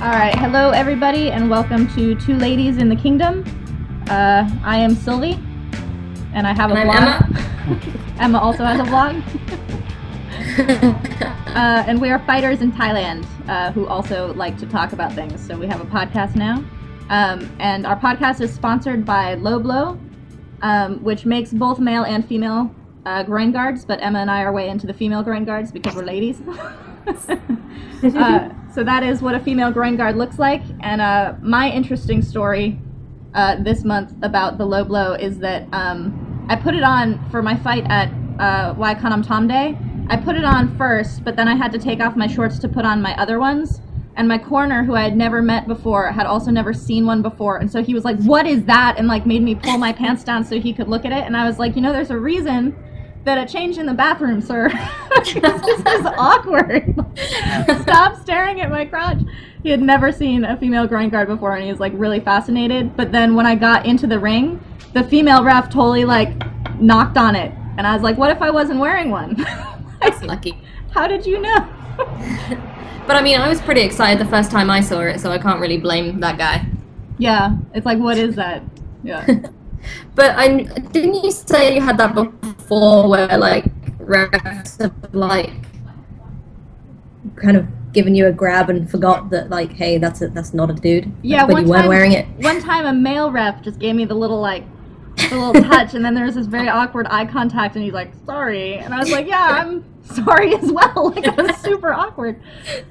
All right, hello everybody, and welcome to Two Ladies in the Kingdom. Uh, I am Sylvie, and I have a And blog. I'm Emma also has a blog, uh, and we are fighters in Thailand uh, who also like to talk about things. So we have a podcast now, um, and our podcast is sponsored by Lobloo, um, which makes both male and female uh, groin guards. But Emma and I are way into the female groin guards because we're ladies. uh, so that is what a female groin guard looks like. And uh, my interesting story uh, this month about the Lobloo is that um, I put it on for my fight at uh, Nai Khanom Tom Day. I put it on first, but then I had to take off my shorts to put on my other ones. And my corner, who I had never met before, had also never seen one before. And so he was like, What is that? And like made me pull my pants down so he could look at it. And I was like, You know, there's a reason that a change in the bathroom, sir. this is awkward. Stop staring at my crotch. He had never seen a female groin guard before, and he was like really fascinated. But then when I got into the ring, the female ref totally like knocked on it, and I was like, "What if I wasn't wearing one?" That's lucky. How did you know? But I mean, I was pretty excited the first time I saw it, so I can't really blame that guy. yeah, it's like, what is that? Yeah. But I didn't you say you had that before, where like refs have like kind of given you a grab and forgot that like, hey, that's a, that's not a dude. Yeah, but you weren't time, wearing it. One time, a male ref just gave me the little like, the little touch, and then there was this very awkward eye contact, and he's like, "Sorry," and I was like, "Yeah, I'm sorry as well." Like it was super awkward,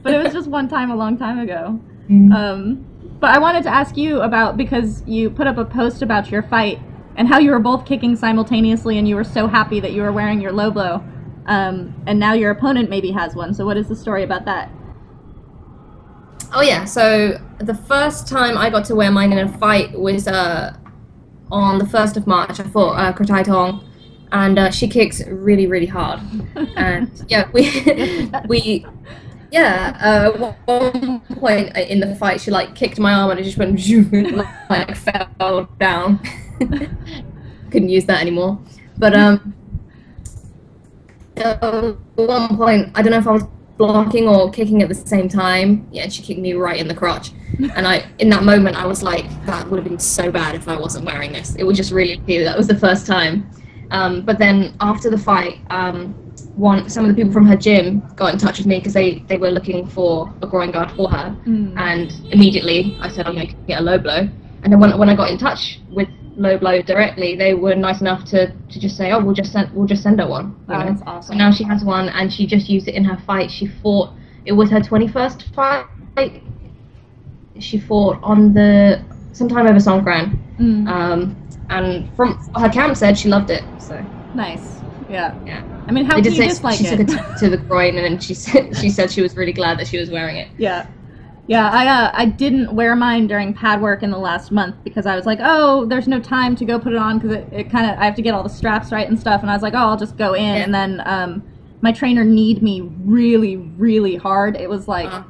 but it was just one time a long time ago. Mm. Um, but I wanted to ask you about because you put up a post about your fight and how you were both kicking simultaneously, and you were so happy that you were wearing your Lobloo. Um, and now your opponent maybe has one. So what is the story about that? Oh yeah, so the first time I got to wear mine in a fight was uh, on the first of March. I fought uh, Kratai Tong, and uh, she kicks really, really hard. and yeah, we we yeah. Uh, one point in the fight, she like kicked my arm and it just went like fell down. Couldn't use that anymore. But um, at one point, I don't know if I was blocking or kicking at the same time. Yeah, and she kicked me right in the crotch. And I, in that moment, I was like, that would have been so bad if I wasn't wearing this. It was just really. That was the first time. Um, but then after the fight, um, one some of the people from her gym got in touch with me because they, they were looking for a groin guard for her. Mm. And immediately I said, I'm going to get a Lobloo. And then when, when I got in touch with Lobloo directly, they were nice enough to, to just say, oh, we'll just send we'll just send her one. you Oh, know? that's So awesome. now she has one, and she just used it in her fight. She fought. It was her twenty-first fight. She fought on the sometime over Songkran, Mm. um, and from her camp said she loved it. So Nice. Yeah. yeah, I mean, how can did you dislike she it? took it to, the groin, and then she said she said she was really glad that she was wearing it. Yeah. Yeah, I uh, I didn't wear mine during pad work in the last month because I was like, oh, there's no time to go put it on because it, it kind of I have to get all the straps right and stuff, and I was like, oh, I'll just go in, Yeah. and then um, my trainer kneed me really, really hard. It was like Uh.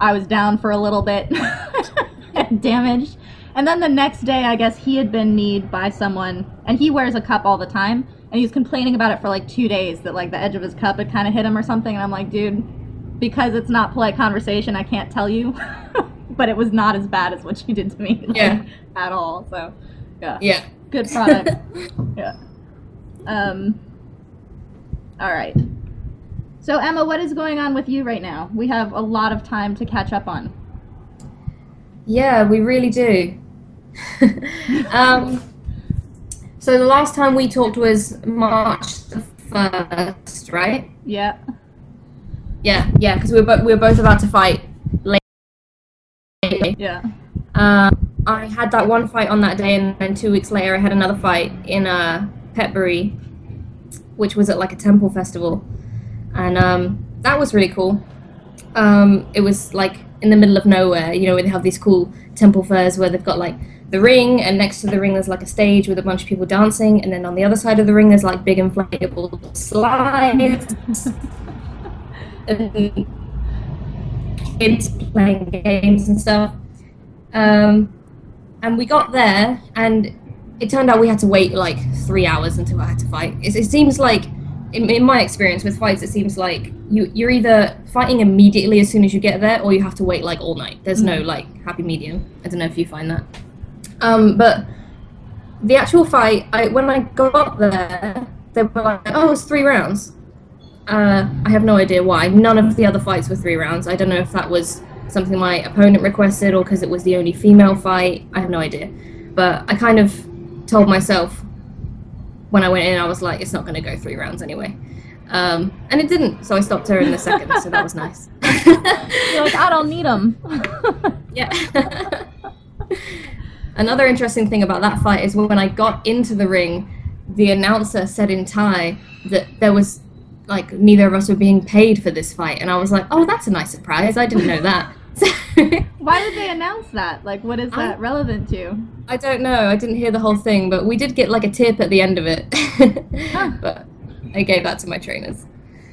I was down for a little bit, damaged, and then the next day, I guess he had been kneed by someone, and he wears a cup all the time, and he was complaining about it for like two days that like the edge of his cup had kind of hit him or something, and I'm like, dude because it's not polite conversation, I can't tell you. but it was not as bad as what you did to me like, Yeah. at all. So, yeah, Yeah. good product. yeah. Um. All right. So Emma, what is going on with you right now? We have a lot of time to catch up on. Yeah, we really do. um, so the last time we talked was March the first, right? Yeah. Yeah, yeah, because we were bo- we were both about to fight later. Yeah. Um, I had that one fight on that day, and then two weeks later, I had another fight in uh, Phetburi, which was at like a temple festival, and um, that was really cool. Um, it was like in the middle of nowhere, you know, where they have these cool temple fairs where they've got like the ring, and next to the ring there's like a stage with a bunch of people dancing, and then on the other side of the ring there's like big inflatable slides. and kids playing games and stuff. Um, and we got there, and it turned out we had to wait like three hours until I had to fight. It, it seems like in, in my experience with fights, it seems like you you're either fighting immediately as soon as you get there, or you have to wait like all night. There's no like happy medium. I don't know if you find that. Um, but the actual fight, I when I got there, they were like, "Oh, it's three rounds." Uh, I have no idea why. None of the other fights were three rounds. I don't know if that was something my opponent requested or because it was the only female fight. I have no idea. But I kind of told myself when I went in, I was like, it's not going to go three rounds anyway. Um, and it didn't, so I stopped her in the second, so that was nice. You're like, I don't need them. yeah. Another interesting thing about that fight is when I got into the ring, the announcer said in Thai that there was like neither of us were being paid for this fight, and I was like, oh, that's a nice surprise. I didn't know that. Why did they announce that? Like, what is that I- relevant to? I don't know. I didn't hear the whole thing, but we did get like a tip at the end of it. But I gave that to my trainers.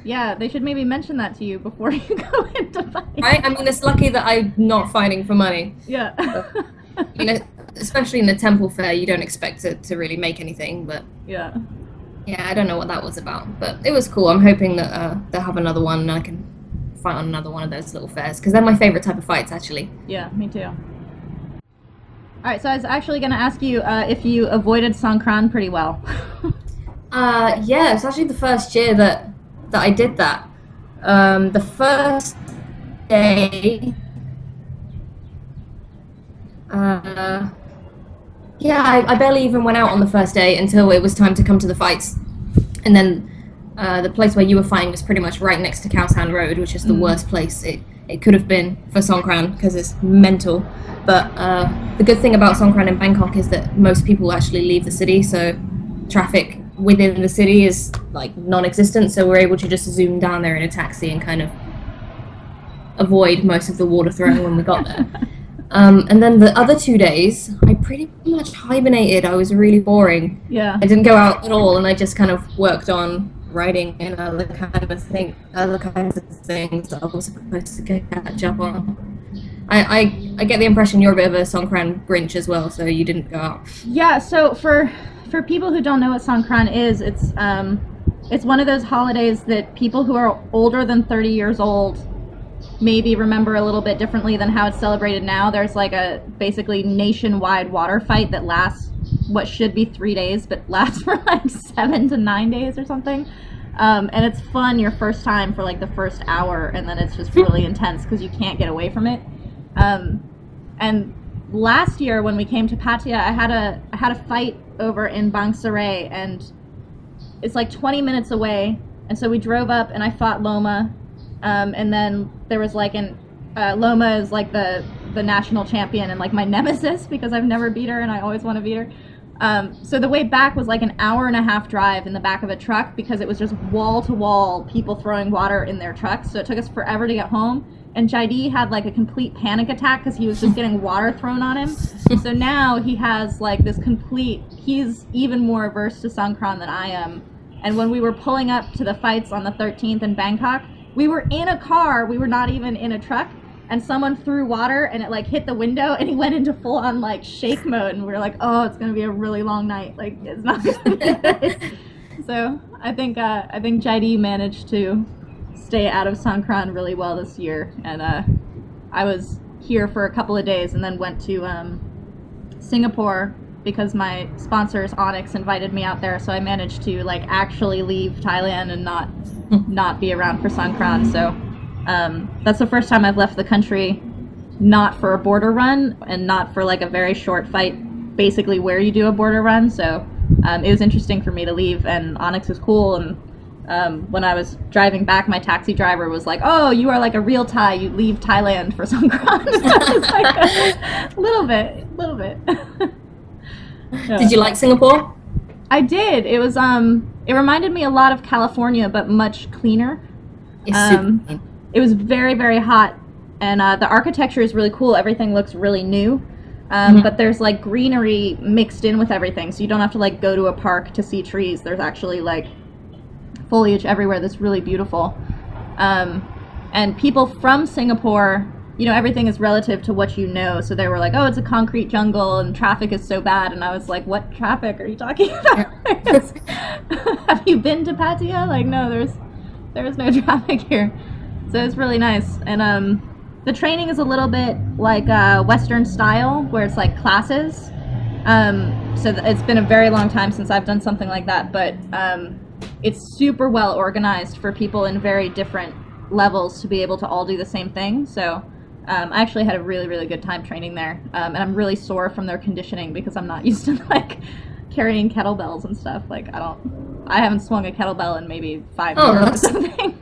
Yeah, they should maybe mention that to you before you go into fight. Right? I mean, it's lucky that I'm not fighting for money. Yeah. You know, especially in the temple fair, you don't expect to, to really make anything. But yeah. yeah, I don't know what that was about. But it was cool. I'm hoping that uh, they'll have another one and I can fight on another one of those little fairs because they're my favorite type of fights, actually. Yeah, me too. All right, so I was actually going to ask you uh, if you avoided Songkran pretty well. Uh, yeah, it's actually the first year that that I did that. Um, the first day, uh, yeah, I, I barely even went out on the first day until it was time to come to the fights, and then uh, the place where you were fighting was pretty much right next to Khao San Road, which is the worst place it, it could have been for Songkran because it's mental. But uh, the good thing about Songkran in Bangkok is that most people actually leave the city, so traffic within the city is like non-existent. So we're able to just zoom down there in a taxi and kind of avoid most of the water throwing when we got there. Um, and then the other two days, I pretty much hibernated. I was really boring. yeah. I didn't go out at all, and I just kind of worked on writing and other kind of thing, other kinds of things that I was supposed to get catch up on. I, I, I get the impression you're a bit of a Songkran Grinch as well, so you didn't go out. Yeah, so for for people who don't know what Songkran is, it's um it's one of those holidays that people who are older than 30 years old maybe remember a little bit differently than how it's celebrated now. There's like a basically nationwide water fight that lasts what should be 3 days but lasts for like 7 to 9 days or something. Um, and it's fun your first time for like the first hour and then it's just really intense because you can't get away from it. Um, and last year when we came to Pattaya, I had a I had a fight over in Bang Saray, and it's like 20 minutes away. And so we drove up, and I fought Loma, um, and then there was like an uh, Loma is like the the national champion and like my nemesis because I've never beat her and I always want to beat her. Um, so the way back was like an hour and a half drive in the back of a truck because it was just wall to wall people throwing water in their trucks. So it took us forever to get home. And Jaidi had like a complete panic attack because he was just getting water thrown on him. So now he has like this complete. He's even more averse to Songkran than I am. And when we were pulling up to the fights on the 13th in Bangkok, we were in a car. We were not even in a truck. And someone threw water and it like hit the window and he went into full on like shake mode. And we are like, oh, it's going to be a really long night. Like, it's not to be. So I think, uh, I think Jaidi managed to stay out of Songkran really well this year. And uh, I was here for a couple of days and then went to um, Singapore because my sponsors Onyx invited me out there, so I managed to like actually leave Thailand and not not be around for Songkran. So um, that's the first time I've left the country, not for a border run and not for like a very short fight, basically where you do a border run. So um, it was interesting for me to leave, and Onyx was cool. And um, when I was driving back, my taxi driver was like, "Oh, you are like a real Thai. You leave Thailand for Songkran." It's like a little bit, little bit. Did you like Singapore? I did. It was um it reminded me a lot of California but much cleaner. It's Um, super clean. It was very very hot and uh, the architecture is really cool. Everything looks really new. Um, Mhm. but there's like greenery mixed in with everything. So you don't have to like go to a park to see trees. There's actually like foliage everywhere that's really beautiful. Um, and people from Singapore you know, everything is relative to what you know. So they were like, oh, it's a concrete jungle and traffic is so bad. And I was like, what traffic are you talking about? Have you been to Pattaya? Like, no, there's there's no traffic here. So it's really nice. And um, the training is a little bit like uh, Western style, where it's like classes. Um, so th- it's been a very long time since I've done something like that, but um, it's super well organized for people in very different levels to be able to all do the same thing. So um, I actually had a really, really good time training there, um, and I'm really sore from their conditioning because I'm not used to like carrying kettlebells and stuff. Like I don't, I haven't swung a kettlebell in maybe five Oh, years or something.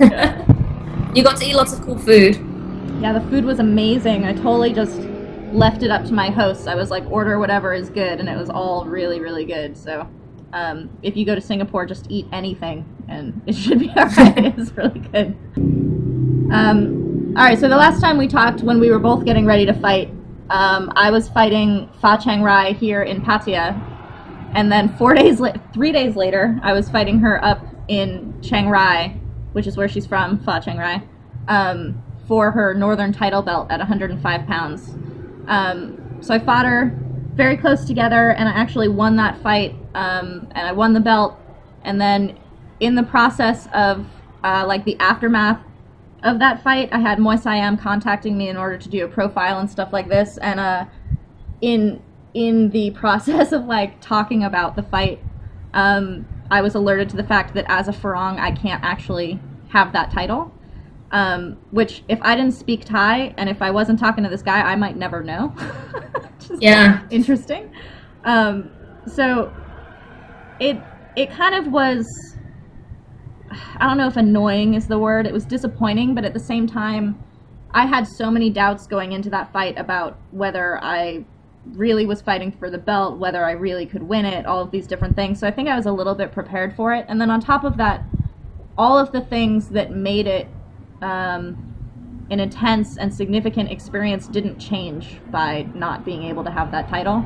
you got to eat lots of cool food. yeah, the food was amazing. I totally just left it up to my hosts. I was like, order whatever is good, and it was all really, really good. So. Um, if you go to Singapore, just eat anything, and it should be alright. it's really good. Um, all right, so the last time we talked, when we were both getting ready to fight, um, I was fighting Fa Chiang Rai here in Pattaya, and then four days, la- three days later, I was fighting her up in Chiang Rai, which is where she's from, Fa Chiang Rai, um, for her northern title belt at 105 pounds. Um, so I fought her very close together, and I actually won that fight, um, and I won the belt. And then, in the process of uh, like the aftermath of that fight, I had Muay Siam contacting me in order to do a profile and stuff like this. And uh, in in the process of like talking about the fight, um, I was alerted to the fact that as a Farang, I can't actually have that title. Um, which, if I didn't speak Thai and if I wasn't talking to this guy, I might never know. Yeah. interesting. Um, so it it kind of was. I don't know if annoying is the word. It was disappointing, but at the same time, I had so many doubts going into that fight about whether I really was fighting for the belt, whether I really could win it, all of these different things. So I think I was a little bit prepared for it. And then on top of that, all of the things that made it um, an intense and significant experience didn't change by not being able to have that title.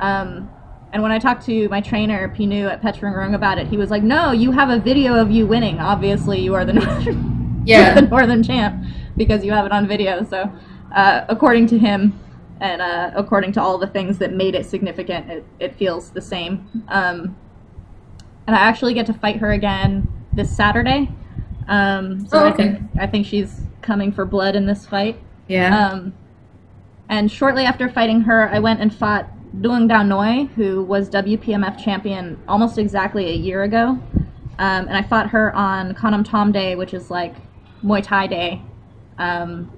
Um, and when I talked to my trainer, Pinu at Petchrungruang about it, he was like, no, you have a video of you winning. Obviously, you are the Northern, Yeah. the Northern champ because you have it on video. So, uh, according to him, and uh, according to all the things that made it significant, it, it feels the same. Um, and I actually get to fight her again this Saturday. Um, so Oh, I okay. think I think she's coming for blood in this fight. Yeah. Um, and shortly after fighting her, I went and fought Duong Dao Noi, who was WPMF champion almost exactly a year ago. Um, and I fought her on Khanom Tom Day, which is like Muay Thai Day, um,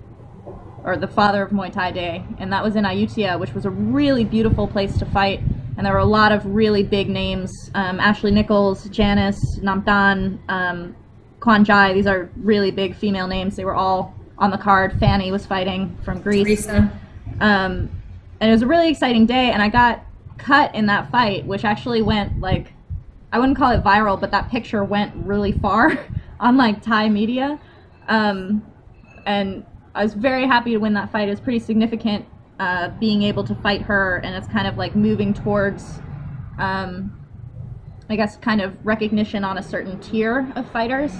or the father of Muay Thai Day. And that was in Ayutthaya, which was a really beautiful place to fight. And there were a lot of really big names um, Ashley Nichols, Janice, Namdan, um, Kwan Jai. These are really big female names. They were all on the card. Fanny was fighting from Greece. Teresa. Um, and it was a really exciting day, and I got cut in that fight, which actually went like, I wouldn't call it viral, but that picture went really far on like Thai media. Um, and I was very happy to win that fight. It was pretty significant uh, being able to fight her, and it's kind of like moving towards, um, I guess, kind of recognition on a certain tier of fighters.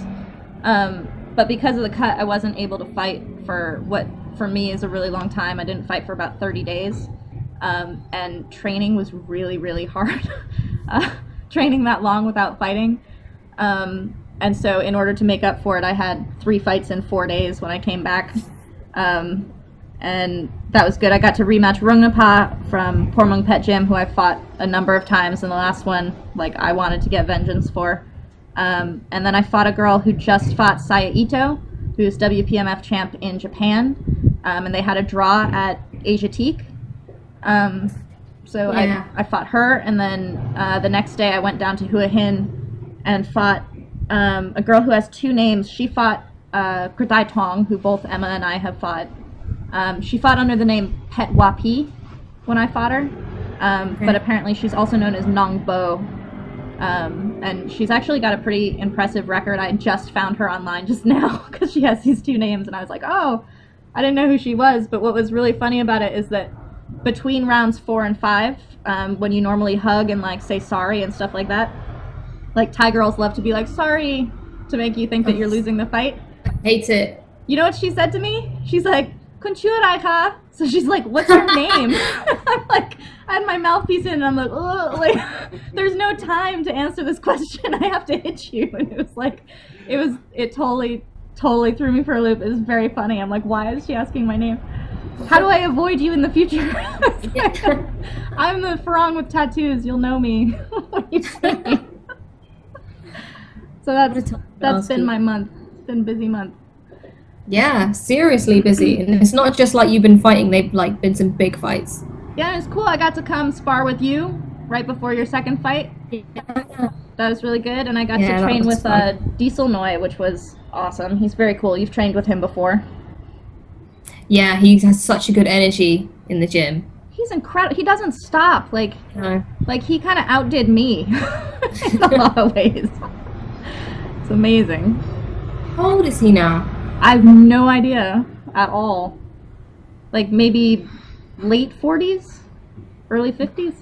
Um, but because of the cut, I wasn't able to fight for what for me is a really long time. I didn't fight for about 30 days. Um, and training was really, really hard. uh, training that long without fighting. Um, and so, in order to make up for it, I had three fights in four days when I came back. Um, and that was good. I got to rematch Rungnapa from Pormung Pet Gym, who I fought a number of times. And the last one, like, I wanted to get vengeance for. Um, and then I fought a girl who just fought Saya Ito, who's WPMF champ in Japan. Um, and they had a draw at Asiatique. Um, so Yeah. I, I fought her, and then uh, the next day I went down to Hua Hin and fought um, a girl who has two names. She fought uh, Kratai Tong, who both Emma and I have fought. Um, she fought under the name Pet Wapi when I fought her, um, Okay. but apparently she's also known as Nong Bo. Um, and she's actually got a pretty impressive record. I just found her online just now because she has these two names, and I was like, oh, I didn't know who she was. But what was really funny about it is that between rounds four and five, um, when you normally hug and like say sorry and stuff like that, like Thai girls love to be like sorry to make you think that you're losing the fight. Hates it. You know what she said to me? She's like, Kunchuraika. So she's like, what's your name? I'm like, I had my mouthpiece in and I'm like, oh, like, there's no time to answer this question. I have to hit you. And it was like, it was, it totally, totally threw me for a loop. It was very funny. I'm like, why is she asking my name? How do I avoid you in the future? I'm the Farang with tattoos. You'll know me when you. So that's that's been my month. It's been a busy month. Yeah, seriously busy, and it's not just like you've been fighting. They've like been some big fights. Yeah, it's cool. I got to come spar with you right before your second fight. That was really good, and I got Yeah, to train with uh, Dieselnoi, which was awesome. He's very cool. You've trained with him before. Yeah, he has such a good energy in the gym. He's incredible. He doesn't stop. Like, No. like he kind of outdid me in a lot of ways. It's amazing. How old is he now? I have no idea at all. Like maybe late 40s, early 50s.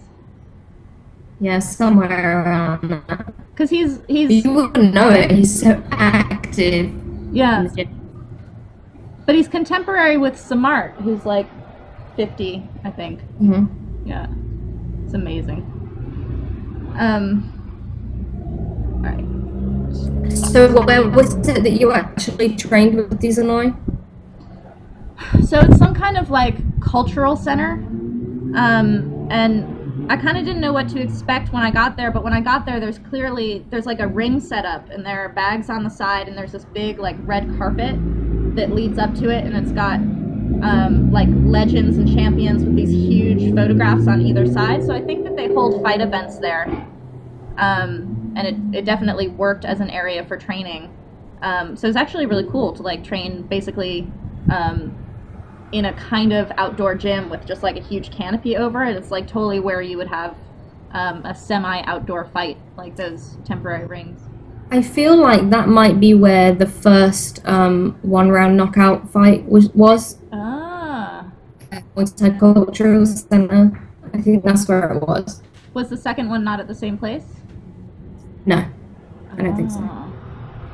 Yeah, somewhere around that. Because he's he's You wouldn't know it. He's so active yeah, but he's contemporary with Samart, who's like 50, I think. hmm Yeah, it's amazing. Um. All right. So where was it that you actually trained with these Dieselnoi? So it's some kind of like cultural center. Um, and I kind of didn't know what to expect when I got there, but when I got there, there's clearly there's like a ring set up, and there are bags on the side, and there's this big like red carpet that leads up to it, and it's got um, like legends and champions with these huge photographs on either side. So I think that they hold fight events there, um, and it, it definitely worked as an area for training. Um, so it's actually really cool to like train basically um, in a kind of outdoor gym with just like a huge canopy over it. It's like totally where you would have um, a semi outdoor fight, like those temporary rings. I feel like that might be where the first um, one round knockout fight was was Ah. at Muay Cultural Center. I think that's where it was. Was the second one not at the same place? No, I don't think so. Ah.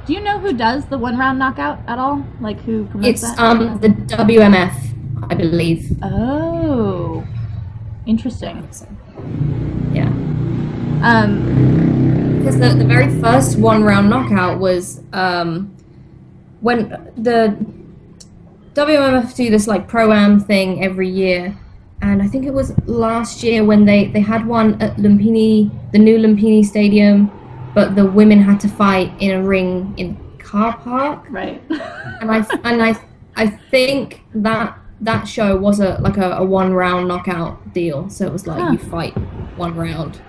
Do you know who does the one round knockout at all? Like who promotes It's that? um the WMF, I believe. Oh. Interesting. So, yeah. Um, Because the, the very first one round knockout was um, when the WMF do this like pro am thing every year, and I think it was last year when they, they had one at Lumpini, the new Lumpini Stadium, but the women had to fight in a ring in car park, right. and I and I I think that that show was a like a, a one round knockout deal, so it was like Huh. you fight one round,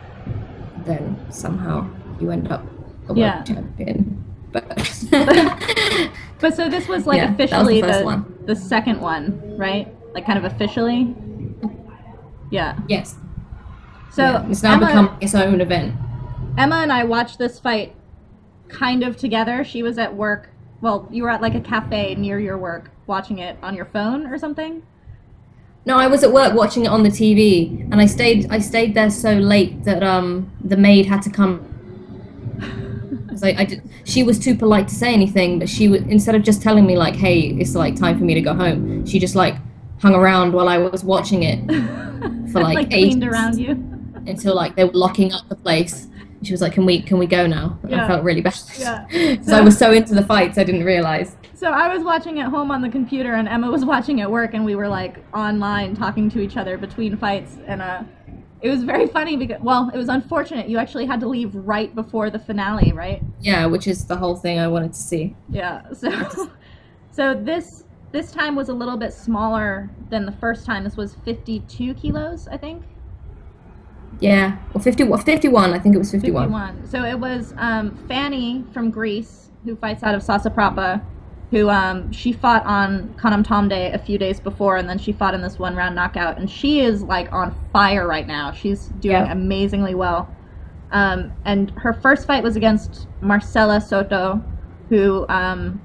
then somehow you end up a world Yeah. champion. But but so this was like Yeah, that was the officially the, the second one, right? Like kind of officially. Yeah. yes, So yeah, it's now Emma, become its own event. Emma and I watched this fight kind of together. She was at work. Well, you were at like a cafe near your work watching it on your phone or something. No, I was at work watching it on the TV, and I stayed I stayed there so late that um the maid had to come. I, I did, she was too polite to say anything, but she would instead of just telling me like, "Hey, it's like time for me to go home," she just like hung around while I was watching it for like, like eight around you. until like they were locking up the place. She was like, "Can we can we go now?" And Yeah. I felt really bad Yeah. because I was so into the fights, I didn't realize. So I was watching at home on the computer, and Emma was watching at work, and we were like online talking to each other between fights, and uh, it was very funny because well, it was unfortunate. You actually had to leave right before the finale, right? Yeah, which is the whole thing I wanted to see. Yeah. So, so this this time was a little bit smaller than the first time. This was 52 kilos, I think. Yeah, well, 50, well, 51. I think it was 51. 51. So it was um, Fanny from Greece who fights out of Sasiprapa, who um, she fought on Kanam Tomde a few days before, and then she fought in this one round knockout, and she is like on fire right now. She's doing Yeah. amazingly well. Um, and her first fight was against Marcela Soto, who um,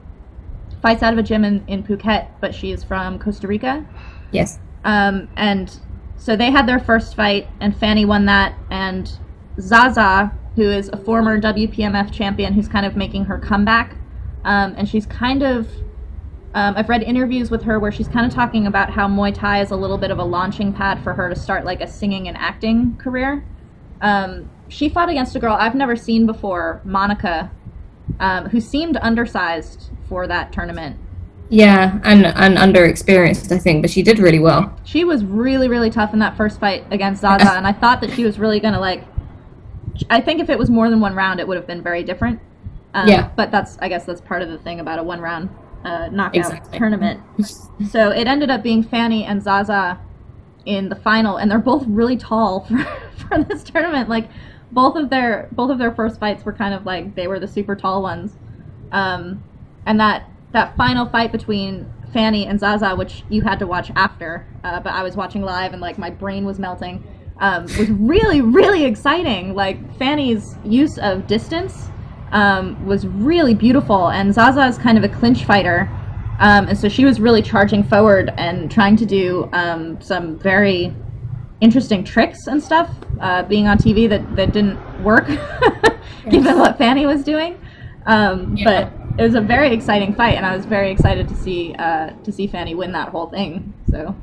fights out of a gym in, in Phuket, but she is from Costa Rica. Yes. Um, and so they had their first fight, and Fanny won that. And Zaza, who is a former WPMF champion, who's kind of making her comeback, um, and she's kind of Um, I've read interviews with her where she's kind of talking about how Muay Thai is a little bit of a launching pad for her to start like a singing and acting career. Um, she fought against a girl I've never seen before, Monica, um, who seemed undersized for that tournament. Yeah, and and underexperienced, I think, but she did really well. She was really, really tough in that first fight against Zaza, and I thought that she was really gonna like. I think if it was more than one round, it would have been very different. Um, Yeah. But that's, I guess, that's part of the thing about a one round uh, knockout Exactly. tournament. So it ended up being Fanny and Zaza in the final, and they're both really tall for, for this tournament. Like both of their both of their first fights were kind of like they were the super tall ones, um, and that that final fight between Fanny and Zaza, which you had to watch after, uh, but I was watching live and like my brain was melting, um, was really really exciting. Like Fanny's use of distance um, was really beautiful, and Zaza is kind of a clinch fighter. Um, and so she was really charging forward and trying to do um, some very interesting tricks and stuff, uh, being on TV that, that didn't work, given what Fanny was doing. Um, Yeah. But it was a very exciting fight, and I was very excited to see uh, to see Fanny win that whole thing. So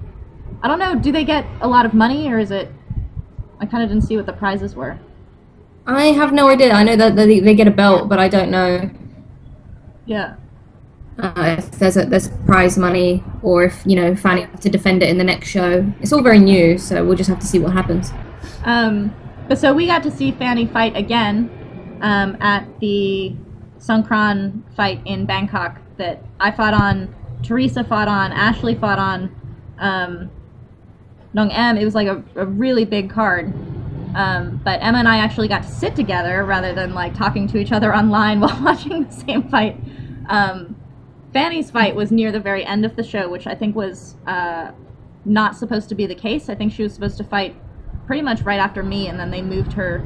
I don't know. Do they get a lot of money, or is it? I kind of didn't see what the prizes were. I have no idea. I know that they, they get a belt, but I don't know Yeah. uh, if there's a there's prize money or if you know Fanny have to defend it in the next show. It's all very new, so we'll just have to see what happens. Um, but so we got to see Fanny fight again um, at the Songkran fight in Bangkok that I fought on, Teresa fought on, Ashley fought on, um, Nong M. It was like a, a really big card. Um, but Emma and I actually got to sit together rather than like talking to each other online while watching the same fight. Um, Fanny's fight was near the very end of the show, which I think was uh, not supposed to be the case. I think she was supposed to fight pretty much right after me, and then they moved her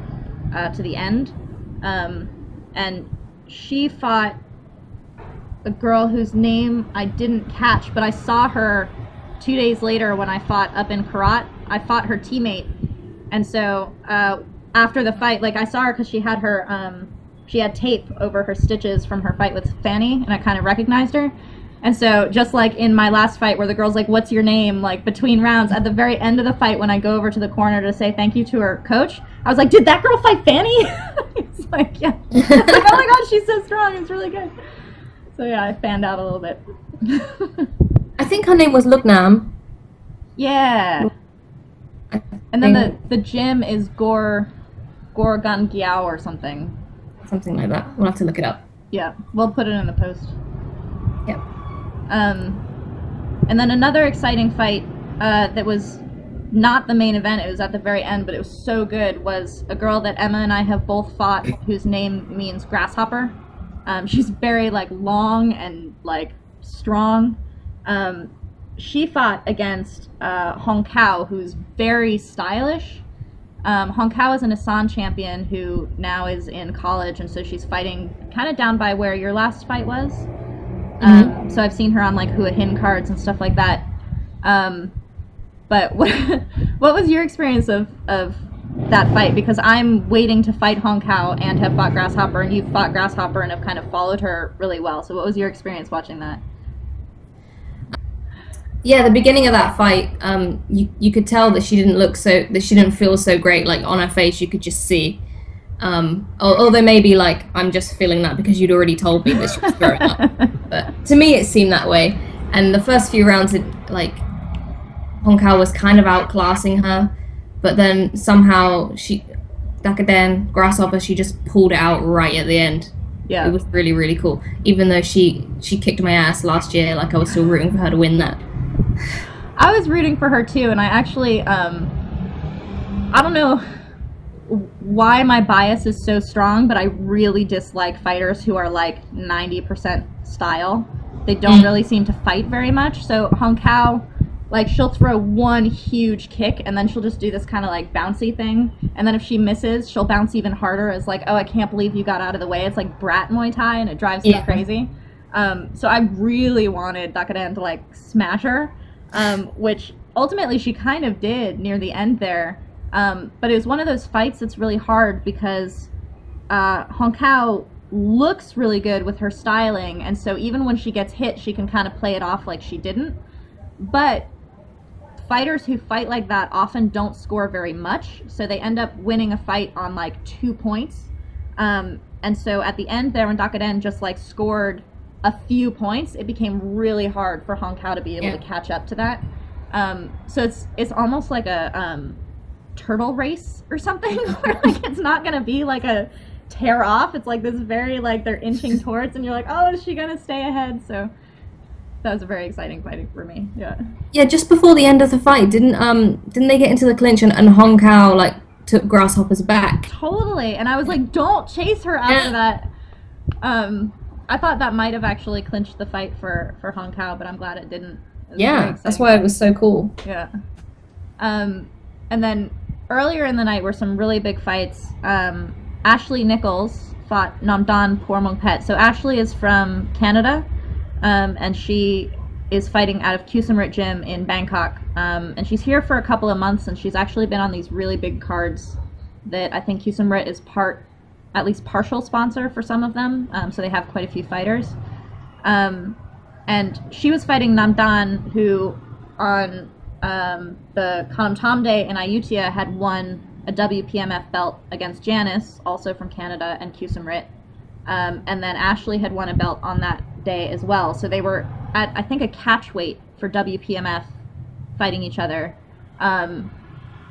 uh, to the end. Um, and she fought a girl whose name I didn't catch, but I saw her two days later when I fought up in Korat. I fought her teammate, and so uh, after the fight, like I saw her because she had her um, she had tape over her stitches from her fight with Fanny, and I kind of recognized her. And so, just like in my last fight, where the girl's like, "What's your name?" like between rounds, at the very end of the fight, when I go over to the corner to say thank you to her coach, I was like, "Did that girl fight Fanny?" He's like, "Yeah." Like, "Oh my god, she's so strong! It's really good." So yeah, I fanned out a little bit. I think her name was Luknam. yeah. And then the, the gym is Gor Gorgon Giao or something. something like that. We'll have to look it up. Yeah, we'll put it in the post. Um, and then another exciting fight uh, that was not the main event, it was at the very end, but it was so good, was a girl that Emma and I have both fought whose name means grasshopper. Um, she's very like long and like strong. Um, she fought against uh, Hong Kao, who's very stylish. Um, Hong Kao is an Asan champion who now is in college, and so she's fighting kind of down by where your last fight was. Um, so I've seen her on like Hua Hin cards and stuff like that. Um, but what what was your experience of of that fight? Because I'm waiting to fight Hong Kao and have fought Grasshopper, and you've fought Grasshopper and have kind of followed her really well. So what was your experience watching that? Yeah, the beginning of that fight, um, you you could tell that she didn't look so that she didn't feel so great. Like on her face, you could just see. Um, al- although maybe like I'm just feeling that because you'd already told me that she was throwing up. But to me, it seemed that way. And the first few rounds, it like Hong Kao was kind of outclassing her, but then somehow she, Dakaden Grasshopper, she just pulled it out right at the end. yeah. It was really really cool. Even though she she kicked my ass last year, like I was still rooting for her to win that. I was rooting for her too, and I actually, um, I don't know why my bias is so strong, but I really dislike fighters who are like 90% style. They don't Mm. really seem to fight very much. So Hong Kao, like she'll throw one huge kick and then she'll just do this kind of like bouncy thing. And then if she misses, she'll bounce even harder It's like, oh, I can't believe you got out of the way. It's like brat Muay Thai and it drives me Yeah. crazy. Um, so I really wanted Dakadan to like smash her, um, which ultimately she kind of did near the end there. Um, but it was one of those fights that's really hard because uh, Hong Kao looks really good with her styling, and so even when she gets hit, she can kind of play it off like she didn't. But fighters who fight like that often don't score very much, so they end up winning a fight on like two points. Um, and so at the end there, when Dakaren just like scored a few points, it became really hard for Hong Kao to be able Yeah. to catch up to that. Um, so it's it's almost like a um, turtle race or something, where like it's not gonna be like a tear off. It's like this very like they're inching towards, and you're like, oh, is she gonna stay ahead? So that was a very exciting fight for me. Yeah. Yeah, just before the end of the fight, didn't um didn't they get into the clinch and, and Hong Kao like took Grasshopper's back? Totally. And I was like, don't chase her after Yeah. that. Um, I thought that might have actually clinched the fight for, for Hong Kao, but I'm glad it didn't. It was a very Yeah, that's why it was so cool. Yeah. Um, and then earlier in the night were some really big fights. Um, Ashley Nichols fought Namdan Pormong Pet. So Ashley is from Canada, um, and she is fighting out of Kusamrit Gym in Bangkok. Um, and she's here for a couple of months, and she's actually been on these really big cards that I think Kusamrit is part, at least partial sponsor for some of them. Um, so they have quite a few fighters. Um, and she was fighting Namdan, who on um, the Kanam Day in Ayutthaya had won a WPMF belt against Janice, also from Canada, and Kusamrit. Um, and then Ashley had won a belt on that day as well. So they were at, I think, a catch weight for WPMF fighting each other. Um,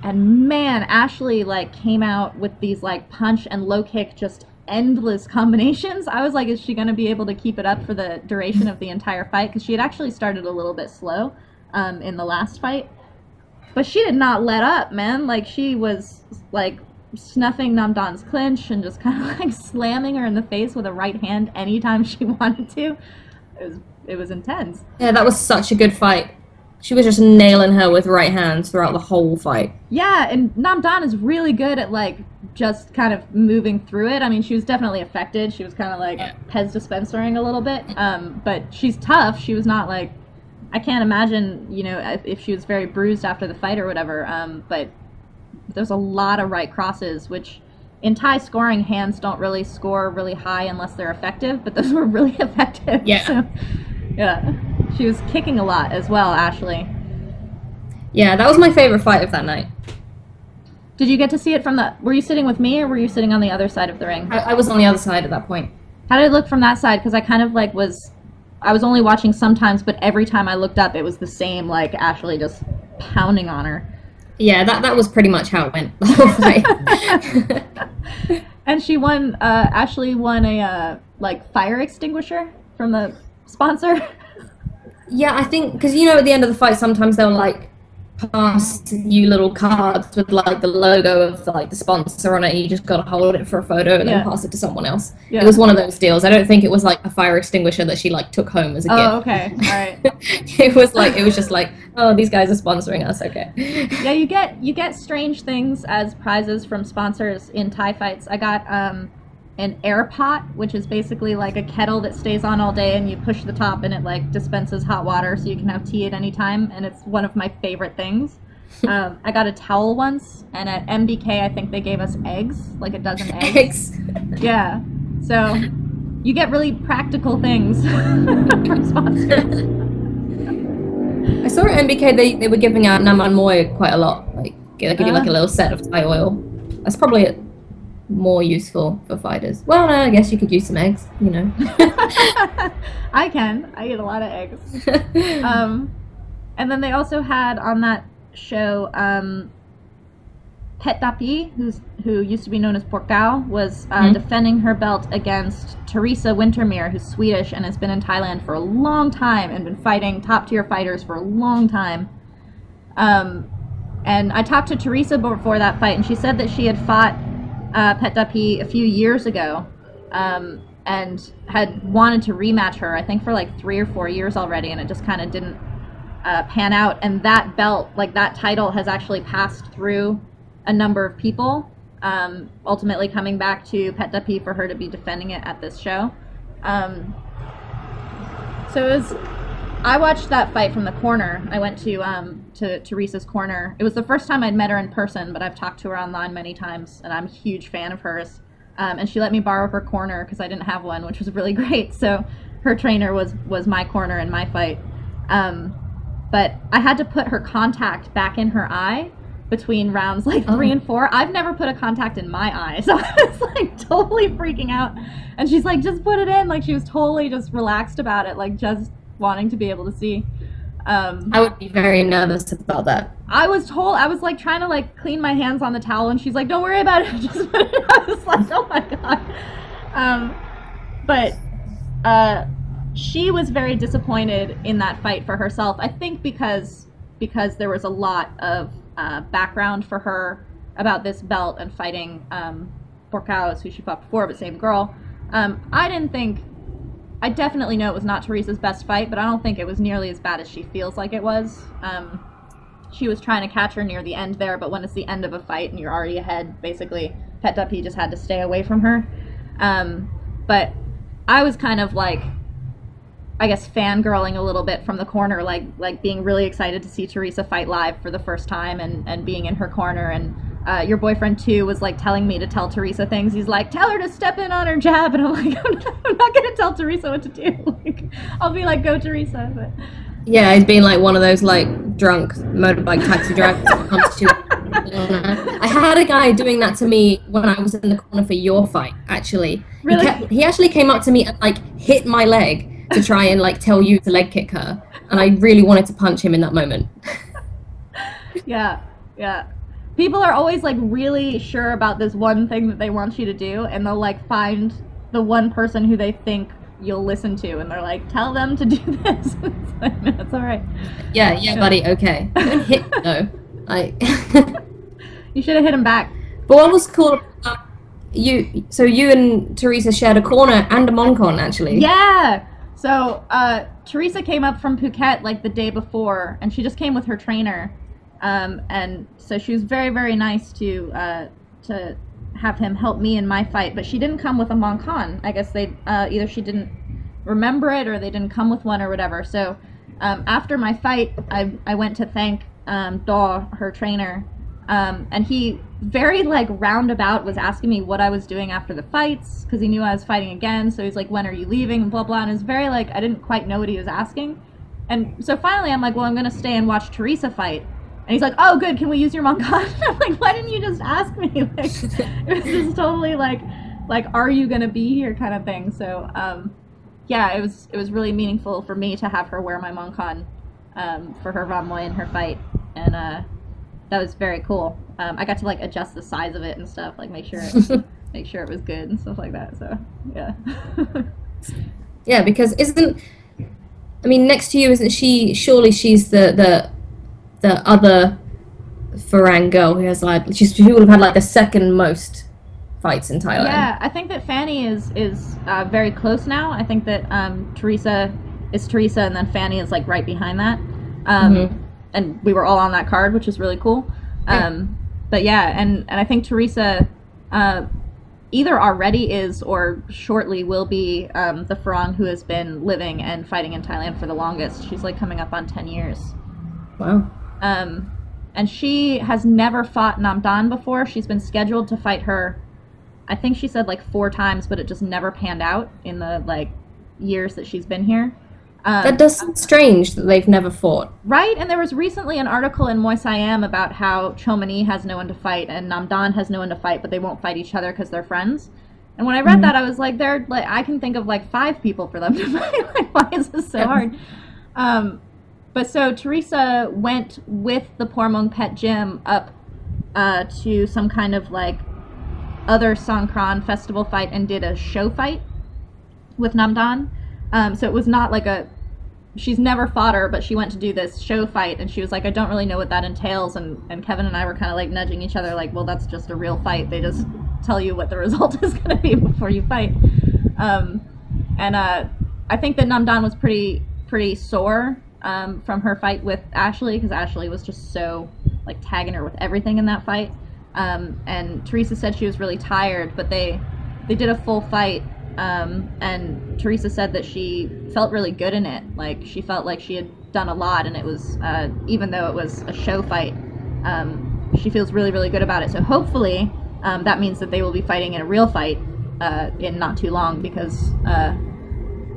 and man, Ashley like came out with these like punch and low kick just endless combinations. I was like, is she going to be able to keep it up for the duration of the entire fight? Because she had actually started a little bit slow um, in the last fight, but she did not let up, man. Like she was like snuffing Namdan's clinch and just kind of like slamming her in the face with a right hand anytime she wanted to. It was it was intense. Yeah, that was such a good fight. She was just nailing her with right hands throughout the whole fight. Yeah, and Namdan is really good at like just kind of moving through it. I mean, she was definitely affected. She was kind of like Yeah. Pez dispensering a little bit. Um, but she's tough. She was not like I can't imagine, you know, if, if she was very bruised after the fight or whatever. Um, but there's a lot of right crosses, which in Thai scoring, hands don't really score really high unless they're effective. But those were really effective. Yeah. So, yeah, she was kicking a lot as well, Ashley. Yeah, that was my favorite fight of that night. Did you get to see it from the? Were you sitting with me, or were you sitting on the other side of the ring? I, I was on the other side at that point. How did it look from that side? Because I kind of like was, I was only watching sometimes, but every time I looked up, it was the same. Like Ashley just pounding on her, Yeah, that that was pretty much how it went the whole fight. and she won. Uh, Ashley won a uh, like fire extinguisher from the sponsor. yeah, I think because you know at the end of the fight sometimes they'll like pass you little cards with like the logo of like the sponsor on it. You just gotta hold it for a photo and Yeah. then pass it to someone else. Yeah. It was one of those deals. I don't think it was like a fire extinguisher that she like took home as a gift. oh, gift. okay, all right. it was like it was just like oh these guys are sponsoring us okay yeah, you get you get strange things as prizes from sponsors in Thai fights. I got um, an air pot, which is basically like a kettle that stays on all day, and you push the top, and it like dispenses hot water, so you can have tea at any time. And it's one of my favorite things. um, I got a towel once, and at MBK, I think they gave us eggs, like a dozen eggs. Eggs. Yeah, so you get really practical things from sponsors. I saw at MBK they, they were giving out Namman Muay quite a lot like they give you like a Ah. little set of Thai oil that's probably more useful for fighters well no, I guess you could use some eggs you know I can. I eat a lot of eggs. um, and then they also had on that show um, Pet Dapi, who's who used to be known as Porkao, was uh, Mhm. defending her belt against Teresa Wintermere, who's Swedish and has been in Thailand for a long time and been fighting top tier fighters for a long time. Um, and I talked to Teresa before that fight, and she said that she had fought uh, Pet Dapi a few years ago. Um, and had wanted to rematch her, I think for like three or four years already, and it just kind of didn't uh, pan out. And that belt, like that title, has actually passed through a number of people, um, ultimately coming back to Pet Dapi for her to be defending it at this show. Um, so it was. I watched that fight from the corner. I went to um, to Teresa's corner. It was the first time I'd met her in person, but I've talked to her online many times, and I'm a huge fan of hers. um, and she let me borrow her corner because I didn't have one, which was really great. So her trainer was was my corner in my fight. Um, but I had to put her contact back in her eye between rounds like three Oh. and four. I've never put a contact in my eye, so I was like totally freaking out. And she's like, "Just put it in." Like she was totally just relaxed about it, like just wanting to be able to see. Um, I would be very nervous about that. I was told I was like trying to like clean my hands on the towel, and she's like, "Don't worry about it." Just put it. I was like, "Oh my god." Um, but uh, she was very disappointed in that fight for herself. I think because because there was a lot of uh, background for her about this belt and fighting um, Porcaos, who she fought before, but same girl. Um, I didn't think. I definitely know it was not Teresa's best fight, but I don't think it was nearly as bad as she feels like it was. Um, she was trying to catch her near the end there, but when it's the end of a fight and you're already ahead, basically, Pet Duppy just had to stay away from her. Um, but I was kind of like, I guess, fangirling a little bit from the corner, like like being really excited to see Teresa fight live for the first time and, and being in her corner. And uh, your boyfriend too was like telling me to tell Teresa things. He's like, tell her to step in on her jab, and I'm like, I'm not, I'm not gonna tell Teresa what to do. Like, I'll be like, go Teresa. But Yeah, he's been like one of those like drunk motorbike taxi drivers that comes to. I had a guy doing that to me when I was in the corner for your fight. Actually, Really? he, kept, he actually came up to me and like hit my leg to try and like tell you to leg kick her, and I really wanted to punch him in that moment. yeah, yeah. People are always like really sure about this one thing that they want you to do, and they'll like find the one person who they think you'll listen to, and they're like, tell them to do this. it's like, no, it's all right. Yeah, yeah, buddy. Okay, don't hit though. Like, You should have hit him back. but what was cool? about You so you and Teresa shared a corner and a mongkon actually. Yeah. So uh, Teresa came up from Phuket like the day before, and she just came with her trainer, um, and so she was very very nice to uh, to have him help me in my fight. But she didn't come with a Mongkon. I guess they uh, either she didn't remember it or they didn't come with one or whatever. So um, after my fight, I I went to thank um, Daw, her trainer, um, and he very like roundabout was asking me what I was doing after the fights because he knew I was fighting again. So he's like, "When are you leaving?" and blah blah. And it's very like I didn't quite know what he was asking, and so finally I'm like, "Well, I'm gonna stay and watch Teresa fight." And he's like, "Oh, good. Can we use your Mongkon?" I'm like, "Why didn't you just ask me?" Like, it was just totally like, like, "Are you gonna be here?" kind of thing. So, um, yeah, it was it was really meaningful for me to have her wear my Mongkon um, for her Van and her fight, and uh, that was very cool. Um, I got to like adjust the size of it and stuff, like make sure it, make sure it was good and stuff like that. So yeah, Yeah, because isn't I mean next to you isn't she surely she's the the the other Farang girl who has like she's she would have had like the second most fights in Thailand. yeah. I think that Fanny is is uh, very close now. I think that um, Teresa is Teresa, and then Fanny is like right behind that. Um, Mhm. And we were all on that card, which is really cool. Yeah. Um, but yeah, and and I think Teresa. Uh, either already is or shortly will be um, the Farang who has been living and fighting in Thailand for the longest. She's like coming up on 10 years. Wow. Um, and she has never fought Namdan before. She's been scheduled to fight her, I think she said like four times, but it just never panned out in the like years that she's been here. Um, That does sound strange that they've never fought. Right, and there was recently an article in Muay Siam about how Chommanee has no one to fight and Namdan has no one to fight, but they won't fight each other because they're friends. And when I read Mhm. that, I was like, "They're like, I can think of like five people for them to fight. like, why is this so Yeah. hard?" Um, but so Teresa went with the Pormong Pet Gym up uh, to some kind of like other Songkran festival fight and did a show fight with Namdan. Um, so it was not like a she's never fought her, but she went to do this show fight, and she was like, I don't really know what that entails. And, and Kevin and I were kind of like nudging each other, like, well, that's just a real fight. They just tell you what the result is going to be before you fight. Um, and uh, I think that Namdan was pretty pretty sore um, from her fight with Ashley because Ashley was just so like tagging her with everything in that fight. Um, and Teresa said she was really tired, but they they did a full fight um, and Teresa said that she felt really good in it. Like she felt like she had done a lot, and it was uh, even though it was a show fight, um, she feels really really good about it. So hopefully, um, that means that they will be fighting in a real fight uh, in not too long because uh,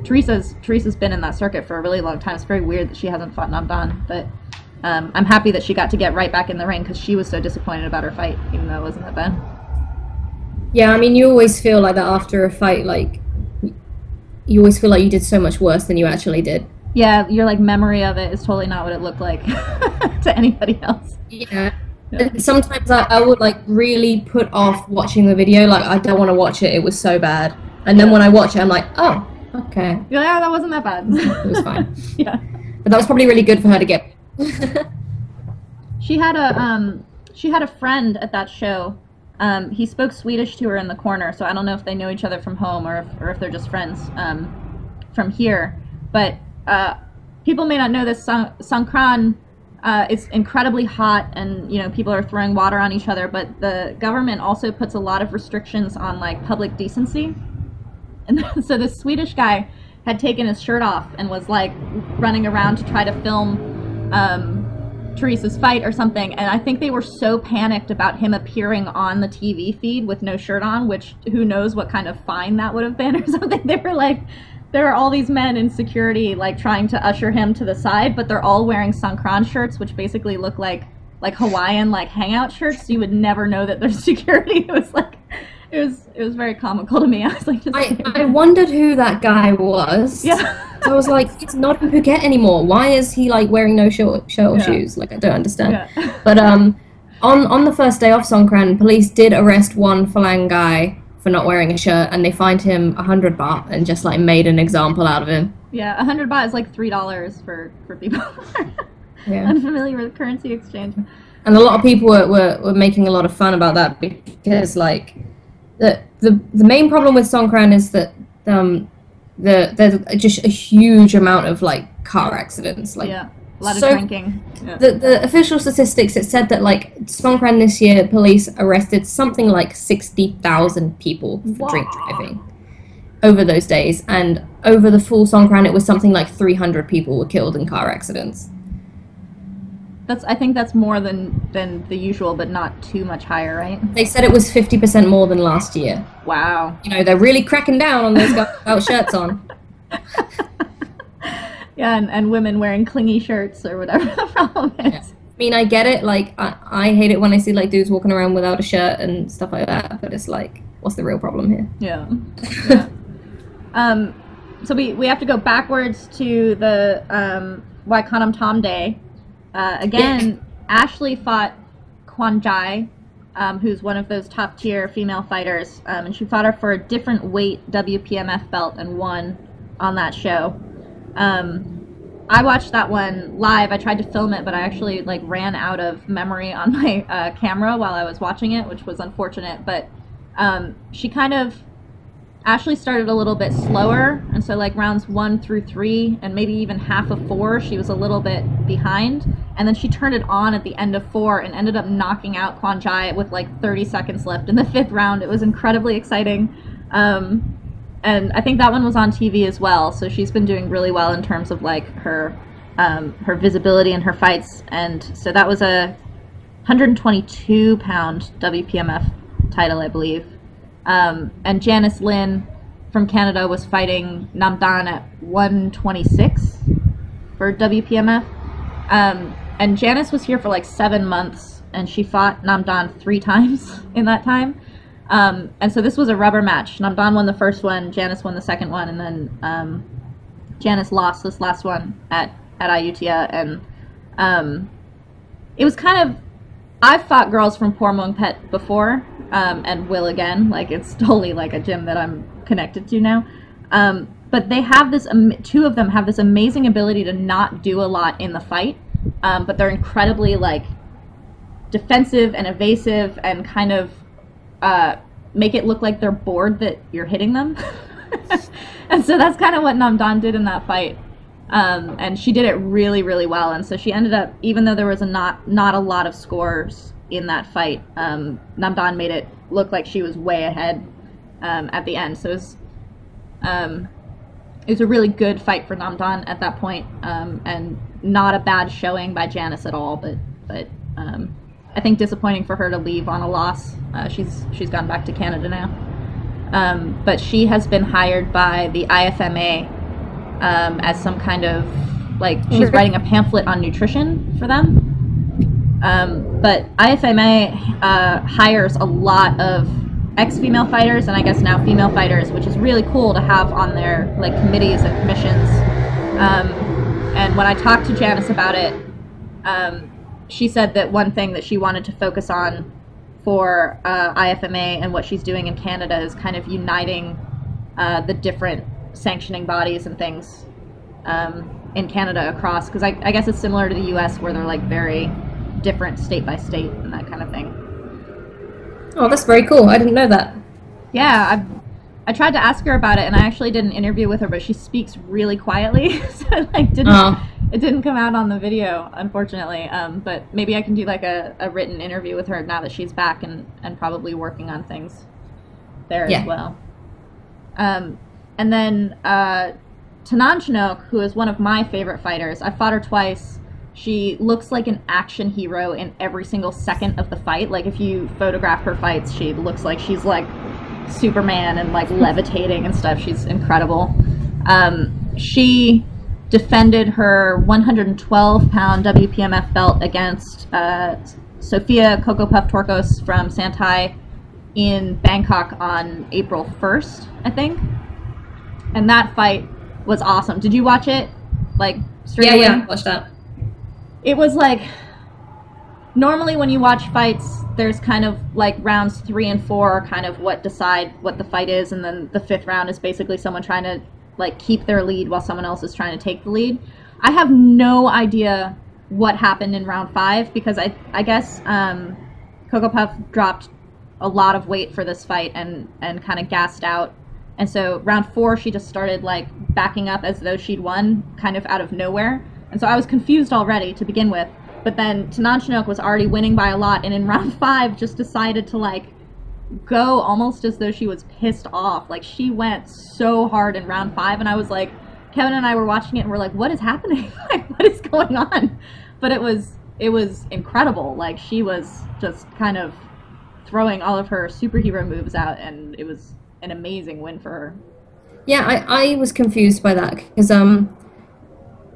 Teresa's Teresa's been in that circuit for a really long time. It's very weird that she hasn't fought Namdan, but um, I'm happy that she got to get right back in the ring because she was so disappointed about her fight, even though it wasn't that bad. Yeah, I mean, you always feel like that after a fight, like you always feel like you did so much worse than you actually did. Yeah, your like memory of it is totally not what it looked like to anybody else. Yeah. Sometimes I, I would like really put off watching the video. Like I don't want to watch it. It was so bad. And then when I watch it, I'm like, oh, okay, You're like, oh, that wasn't that bad. it was fine. yeah. But that was probably really good for her to get. She had a um she had a friend at that show. Um, he spoke Swedish to her in the corner, so I don't know if they know each other from home or if, or if they're just friends um, from here. But uh, people may not know this. San- Songkran uh, is incredibly hot, and you know people are throwing water on each other. But the government also puts a lot of restrictions on like public decency. And so this Swedish guy had taken his shirt off and was like running around to try to film um, Teresa's fight or something. And I think they were so panicked about him appearing on the TV feed with no shirt on, which who knows what kind of fine that would have been or something. They were like, there are all these men in security like trying to usher him to the side, but they're all wearing Songkran shirts, which basically look like like Hawaiian like hangout shirts. So you would never know that there's security. It was like it was it was very comical to me. I was like, just I, I wondered who that guy was. yeah. So I was like, it's not in Phuket anymore. Why is he like wearing no shirt, shirt or Yeah. shoes? Like I don't understand. Yeah. But um, on on the first day off Songkran, police did arrest one Farang guy for not wearing a shirt, and they fined him a hundred baht and just like made an example out of him. Yeah, a hundred baht is like three dollars for for people Yeah. unfamiliar with currency exchange. And a lot of people were, were, were making a lot of fun about that because like the the the main problem with Songkran is that um the there's just a huge amount of like car accidents like yeah, a lot of so- drinking. Yeah. the, the official statistics it said that like Songkran this year police arrested something like 60,000 people for drink driving over those days and over the full Songkran it was something like 300 people were killed in car accidents That's I think that's more than than the usual, but not too much higher, right? they said it was 50% more than last year Wow. you know they're really cracking down on those guys without shirts on Yeah, and, and women wearing clingy shirts or whatever the problem is. Yeah. I mean, I get it. Like, I, I hate it when I see like dudes walking around without a shirt and stuff like that. But it's like, what's the real problem here? Yeah. yeah. um, so we, we have to go backwards to the um, Nai Khanom Tom Day. Uh, again, Ashley fought Kwan Jai, um, who's one of those top tier female fighters, um, and she fought her for a different weight WPMF belt and won on that show. Um, I watched that one live. I tried to film it, but I actually like ran out of memory on my uh, camera while I was watching it, which was unfortunate. But um, she kind of Ashley started a little bit slower, and so like rounds one through three, and maybe even half of four, she was a little bit behind. And then she turned it on at the end of four and ended up knocking out Kwan Jai with like 30 seconds left in the fifth round. It was incredibly exciting. Um, and I think that one was on TV as well. So she's been doing really well in terms of like her um, her visibility and her fights. And so that was a 122 pound WPMF title, I believe. Um, and Janice Lynn from Canada was fighting Namdan at 126 for WPMF. Um, and Janice was here for like seven months, and she fought Namdan three times in that time. Um, and so this was a rubber match. Namdan won the first one, Janice won the second one, and then um, Janice lost this last one at at Ayutthaya, and um, it was kind of. I've fought girls from Poor Pet before, um, and will again. Like it's totally like a gym that I'm connected to now. Um, but they have this. am- Two of them have this amazing ability to not do a lot in the fight, um, but they're incredibly like defensive and evasive and kind of uh, make it look like they're bored that you're hitting them. and so that's kind of what Namdan did in that fight. Um, and she did it really, really well. And so she ended up, even though there was a not not a lot of scores in that fight, um, Namdan made it look like she was way ahead um, at the end. So it was, um, it was a really good fight for Namdan at that point, um, and not a bad showing by Janice at all. But but um, I think disappointing for her to leave on a loss. Uh, she's she's gone back to Canada now, um, but she has been hired by the IFMA um, as some kind of like she's writing a pamphlet on nutrition for them. Um, but IFMA uh, hires a lot of ex-female fighters and I guess now female fighters, which is really cool to have on their like committees and commissions. Um, and when I talked to Janice about it, um, she said that one thing that she wanted to focus on for uh, IFMA and what she's doing in Canada is kind of uniting uh, the different sanctioning bodies and things um, in Canada across. Because I, I guess it's similar to the U.S. where they're like very different state by state and that kind of thing. Oh, that's very cool. I didn't know that. Yeah, I I tried to ask her about it, and I actually did an interview with her, but she speaks really quietly, so it, like didn't Oh. it didn't come out on the video, unfortunately. Um, but maybe I can do like a, a written interview with her now that she's back and and probably working on things there Yeah. as well. Um, and then uh, Tanan Chinook, who is one of my favorite fighters, I fought her twice. She looks like an action hero in every single second of the fight. Like if you photograph her fights, she looks like she's like Superman and like levitating and stuff. She's incredible. Um, she defended her 112 pound WPMF belt against uh, Sophia Coco Puff Torcos from Santai in Bangkok on April 1st, I think. And that fight was awesome. Did you watch it? Like straight Yeah, away? yeah. Watch that. It was like normally when you watch fights there's kind of like rounds three and four are kind of what decide what the fight is and then the fifth round is basically someone trying to like keep their lead while someone else is trying to take the lead. I have no idea what happened in round five because i i guess um coco puff dropped a lot of weight for this fight and and kind of gassed out. And so round four she just started like backing up as though she'd won kind of out of nowhere and so i was confused already to begin with but then Tananchinook was already winning by a lot and in round five just decided to like go almost as though she was pissed off. Like she went so hard in round five and i was like kevin and i were watching it and we're like what is happening? Like what is going on? But it was it was incredible. Like she was just kind of throwing all of her superhero moves out and it was an amazing win for her. Yeah, I, I was confused by that because um,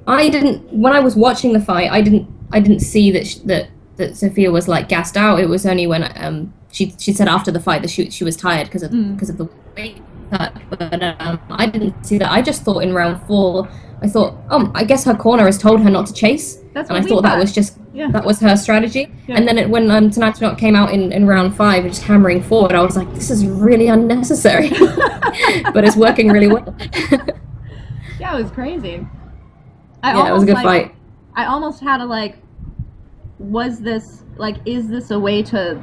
I didn't when I was watching the fight, I didn't I didn't see that sh- that that Sophia was like gassed out. It was only when um she she said after the fight that she she was tired because of Mm. because of the weight cut. But um, I didn't see that. I just thought in round four, I thought, um, I guess her corner has told her not to chase, That's and I thought that was just Yeah. that was her strategy. Yeah. And then it, when um, Tonight Not came out in, in round five, just hammering forward, I was like, this is really unnecessary, but it's working really well. yeah it was crazy I yeah, it was a good like, fight. I almost had to like, was this like, is this a way to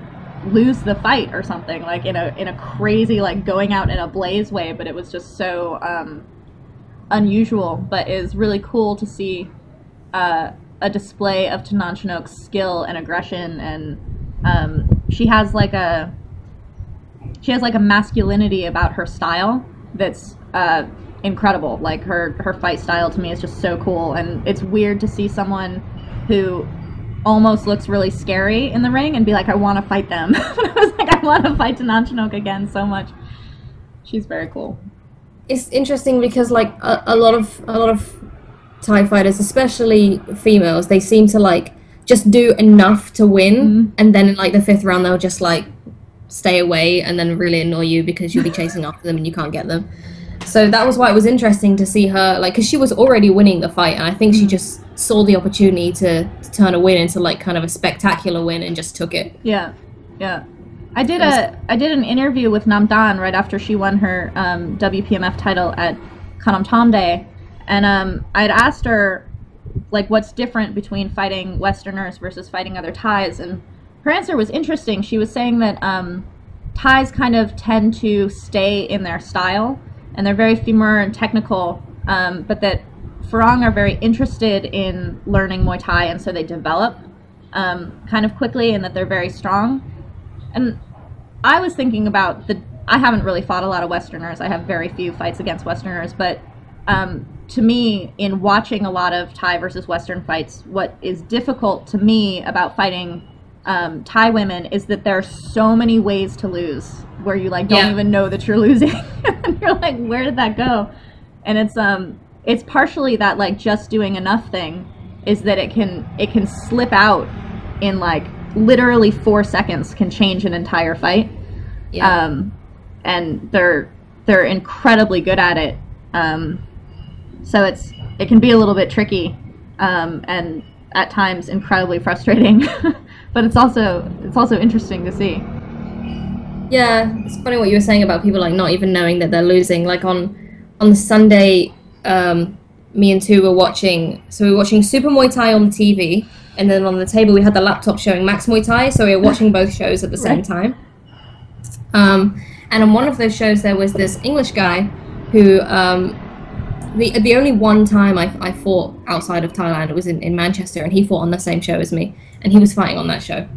lose the fight or something? Like in a in a crazy like going out in a blaze way, but it was just so um, unusual. But it was really cool to see uh, a display of Tanan Chinook's skill and aggression, and um, she has like a she has like a masculinity about her style that's uh, incredible. Like her her fight style to me is just so cool, and it's weird to see someone who almost looks really scary in the ring and be like, I want to fight them. I was like, I want to fight Tanan Chinook again so much. She's very cool. it's interesting because like a, a lot of a lot of Thai fighters, especially females, they seem to like just do enough to win, Mhm. and then in like the fifth round they'll just like stay away and then really annoy you because you'll be chasing after them and you can't get them. So that was why it was interesting to see her like because she was already winning the fight, and I think she just saw the opportunity to, to turn a win into like kind of a spectacular win and just took it. Yeah, yeah. I did a I did an interview with Namdan right after she won her um, WPMF title at Khanom Tom Day, and um, I'd asked her like what's different between fighting Westerners versus fighting other Thais, and her answer was interesting. She was saying that um, Thais kind of tend to stay in their style, and they're very femeu and technical, um, but that Farang are very interested in learning Muay Thai, and so they develop um, kind of quickly, and that they're very strong. And I was thinking about the. I haven't really fought a lot of Westerners. I have very few fights against Westerners, but um, to me, in watching a lot of Thai versus Western fights, what is difficult to me about fighting um, Thai women is that there are so many ways to lose where you like don't Yeah. even know that you're losing. and you're like, where did that go? And it's um it's partially that like just doing enough thing is that it can it can slip out in like literally four seconds can change an entire fight. Yeah. Um, and they're they're incredibly good at it. Um, so it's it can be a little bit tricky, um, and at times incredibly frustrating. but it's also it's also interesting to see. Yeah, it's funny what you were saying about people like not even knowing that they're losing. Like on on the Sunday, um, me and two were watching. So we were watching Super Muay Thai on TV, and then on the table we had the laptop showing Max Muay Thai. So we were watching both shows at the same Right. time. Um, and on one of those shows, there was this English guy who. Um, the, the only one time I, I fought outside of Thailand it was in, in Manchester and he fought on the same show as me and he was fighting on that show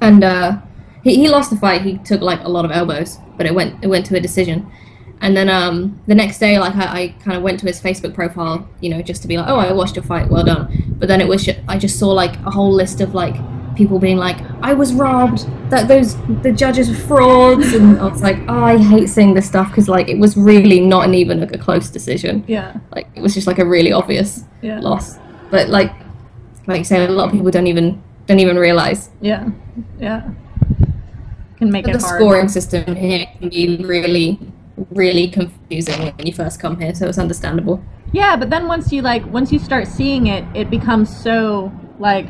and uh, he, he lost the fight. He took like a lot of elbows, but it went it went to a decision. And then um, the next day, like I, I kind of went to his Facebook profile, you know, just to be like, oh, I watched your fight, well done. But then it was I just saw like a whole list of like people being like, I was robbed, that those the judges were frauds, and I was like, oh, I hate seeing this stuff because like it was really not an even like, a close decision. Yeah, Like it was just like a really obvious yeah, loss. But like like you said, a lot of people don't even don't even realize yeah, yeah. Can make But it the hard. scoring system here can be really, really confusing when you first come here, so it's understandable. Yeah, but then once you like once you start seeing it, it becomes so like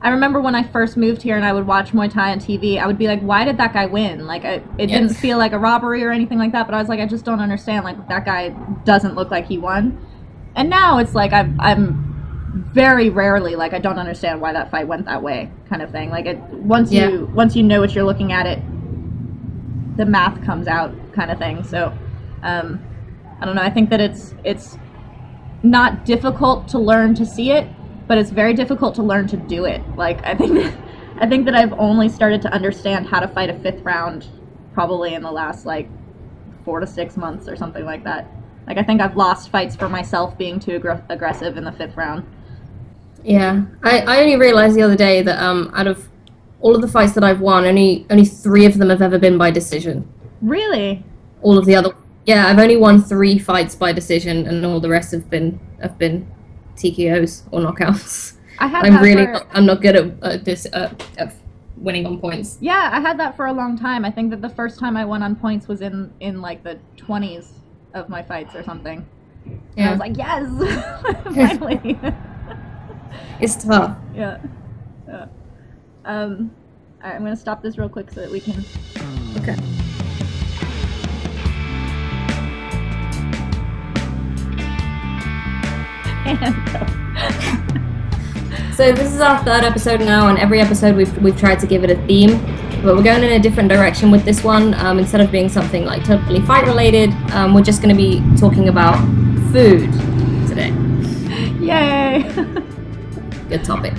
I remember when I first moved here and I would watch Muay Thai on TV, I would be like, why did that guy win? Like I, it didn't feel like a robbery or anything like that, but I was like I just don't understand like that guy doesn't look like he won. And now it's like I'm I'm very rarely like I don't understand why that fight went that way kind of thing. Like it once Yeah. you once you know what you're looking at it the math comes out kind of thing. So um I don't know, I think that it's it's not difficult to learn to see it, but it's very difficult to learn to do it. Like I think that, I think that I've only started to understand how to fight a fifth round probably in the last like 4 to 6 months or something like that. Like I think I've lost fights for myself being too aggr- aggressive in the fifth round. Yeah, I, I only realized the other day that um out of all of the fights that I've won, only only three of them have ever been by decision. Really? All of the other, yeah, I've only won three fights by decision, and all the rest have been have been TKOs or knockouts. I had I'm really for- not, I'm not good at uh, this uh, at winning on points. Yeah, I had that for a long time. I think that the first time I won on points was in in like the 20s of my fights or something. And I was like, yes, finally. it's tough. yeah. yeah. Um, right, I'm gonna stop this real quick so that we can. Okay. So this is our third episode now, and every episode we've we've tried to give it a theme, but we're going in a different direction with this one. Um, instead of being something like totally fight related, um, we're just going to be talking about food today. Yay! Good topic.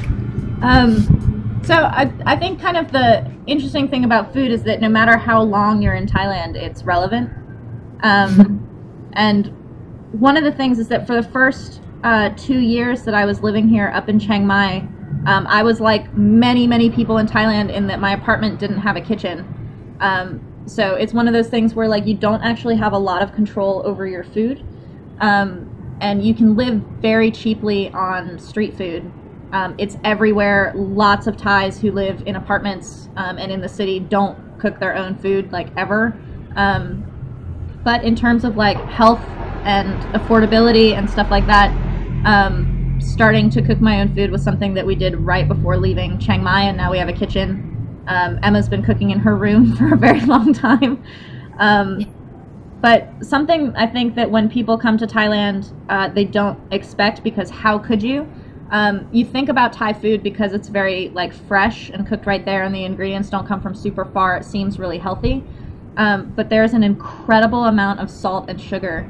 Um, so I, I think kind of the interesting thing about food is that no matter how long you're in Thailand, it's relevant. Um, and one of the things is that for the first uh, two years that I was living here up in Chiang Mai, um, I was like many, many people in Thailand in that my apartment didn't have a kitchen. Um, so it's one of those things where like you don't actually have a lot of control over your food. Um, and you can live very cheaply on street food. Um, it's everywhere. Lots of Thais who live in apartments um, and in the city don't cook their own food like ever. Um, but in terms of like health and affordability and stuff like that, um, starting to cook my own food was something that we did right before leaving Chiang Mai, and now we have a kitchen. Um, Emma's been cooking in her room for a very long time. Um, but something I think that when people come to Thailand, uh, they don't expect because how could you? Um, you think about Thai food because it's very like fresh and cooked right there, and the ingredients don't come from super far. It seems really healthy, um, but there's an incredible amount of salt and sugar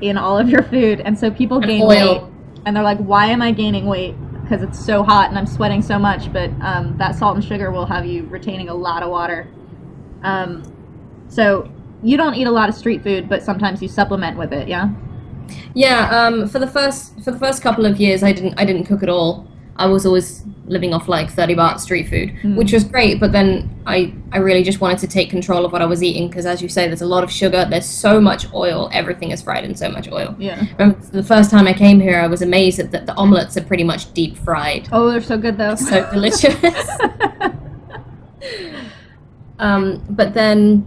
in all of your food, and so people And gain oil. weight, and they're like, "Why am I gaining weight?" Because it's so hot and I'm sweating so much. But um, that salt and sugar will have you retaining a lot of water. Um, so you don't eat a lot of street food, but sometimes you supplement with it. Yeah. Yeah, um, for the first for the first couple of years, I didn't I didn't cook at all. I was always living off like 30 baht street food, Mm. which was great. But then I, I really just wanted to take control of what I was eating because, as you say, there's a lot of sugar, there's so much oil, everything is fried in so much oil. Yeah. Remember the first time I came here, I was amazed that the, the omelets are pretty much deep fried. Oh, they're so good though. So delicious. um, but then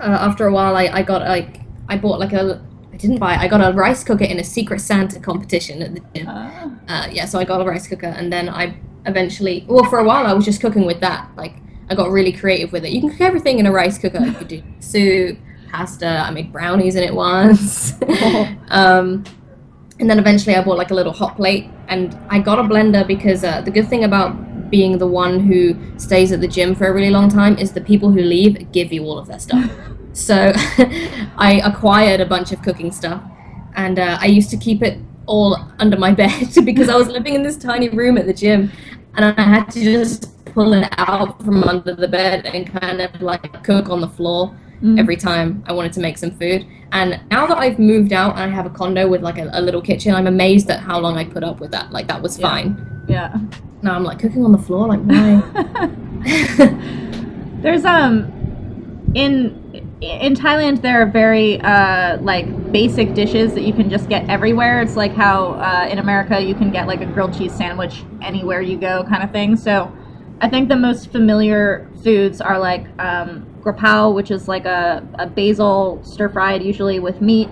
uh, after a while, I, I got like I bought like a I didn't buy It. I got a rice cooker in a Secret Santa competition at the gym. Ah. Uh, yeah, so I got a rice cooker, and then I eventually well for a while I was just cooking with that. Like I got really creative with it. You can cook everything in a rice cooker. You could do soup, pasta. I made brownies in it once. um, and then eventually I bought like a little hot plate, and I got a blender because uh, the good thing about being the one who stays at the gym for a really long time is the people who leave give you all of their stuff. so I acquired a bunch of cooking stuff, and uh, I used to keep it all under my bed because I was living in this tiny room at the gym, and I had to just pull it out from under the bed and kind of like cook on the floor Mm. every time I wanted to make some food. And now that I've moved out and I have a condo with like a, a little kitchen, I'm amazed at how long I put up with that. Like that was Yeah. fine. Yeah. Now I'm like cooking on the floor, like why? There's um in in Thailand there are very uh like basic dishes that you can just get everywhere. It's like how uh, in America you can get like a grilled cheese sandwich anywhere you go kind of thing. So I think the most familiar foods are like um grapao, which is like a, a basil stir fried usually with meat.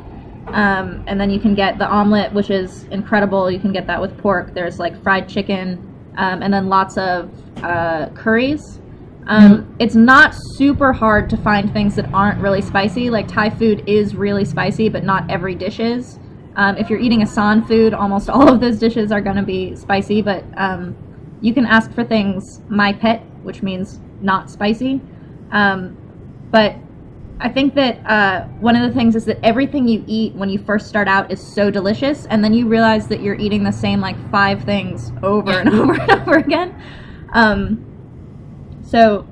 Um, and then you can get the omelet, which is incredible. You can get that with pork. There's like fried chicken, um, and then lots of uh, curries. Um, It's not super hard to find things that aren't really spicy. Like Thai food is really spicy, but not every dish is. Um, if you're eating Isan food, almost all of those dishes are going to be spicy. But um, you can ask for things mai phet, which means not spicy. Um, but I think that uh, one of the things is that everything you eat when you first start out is so delicious, and then you realize that you're eating the same like five things over and over and over again. Um, so,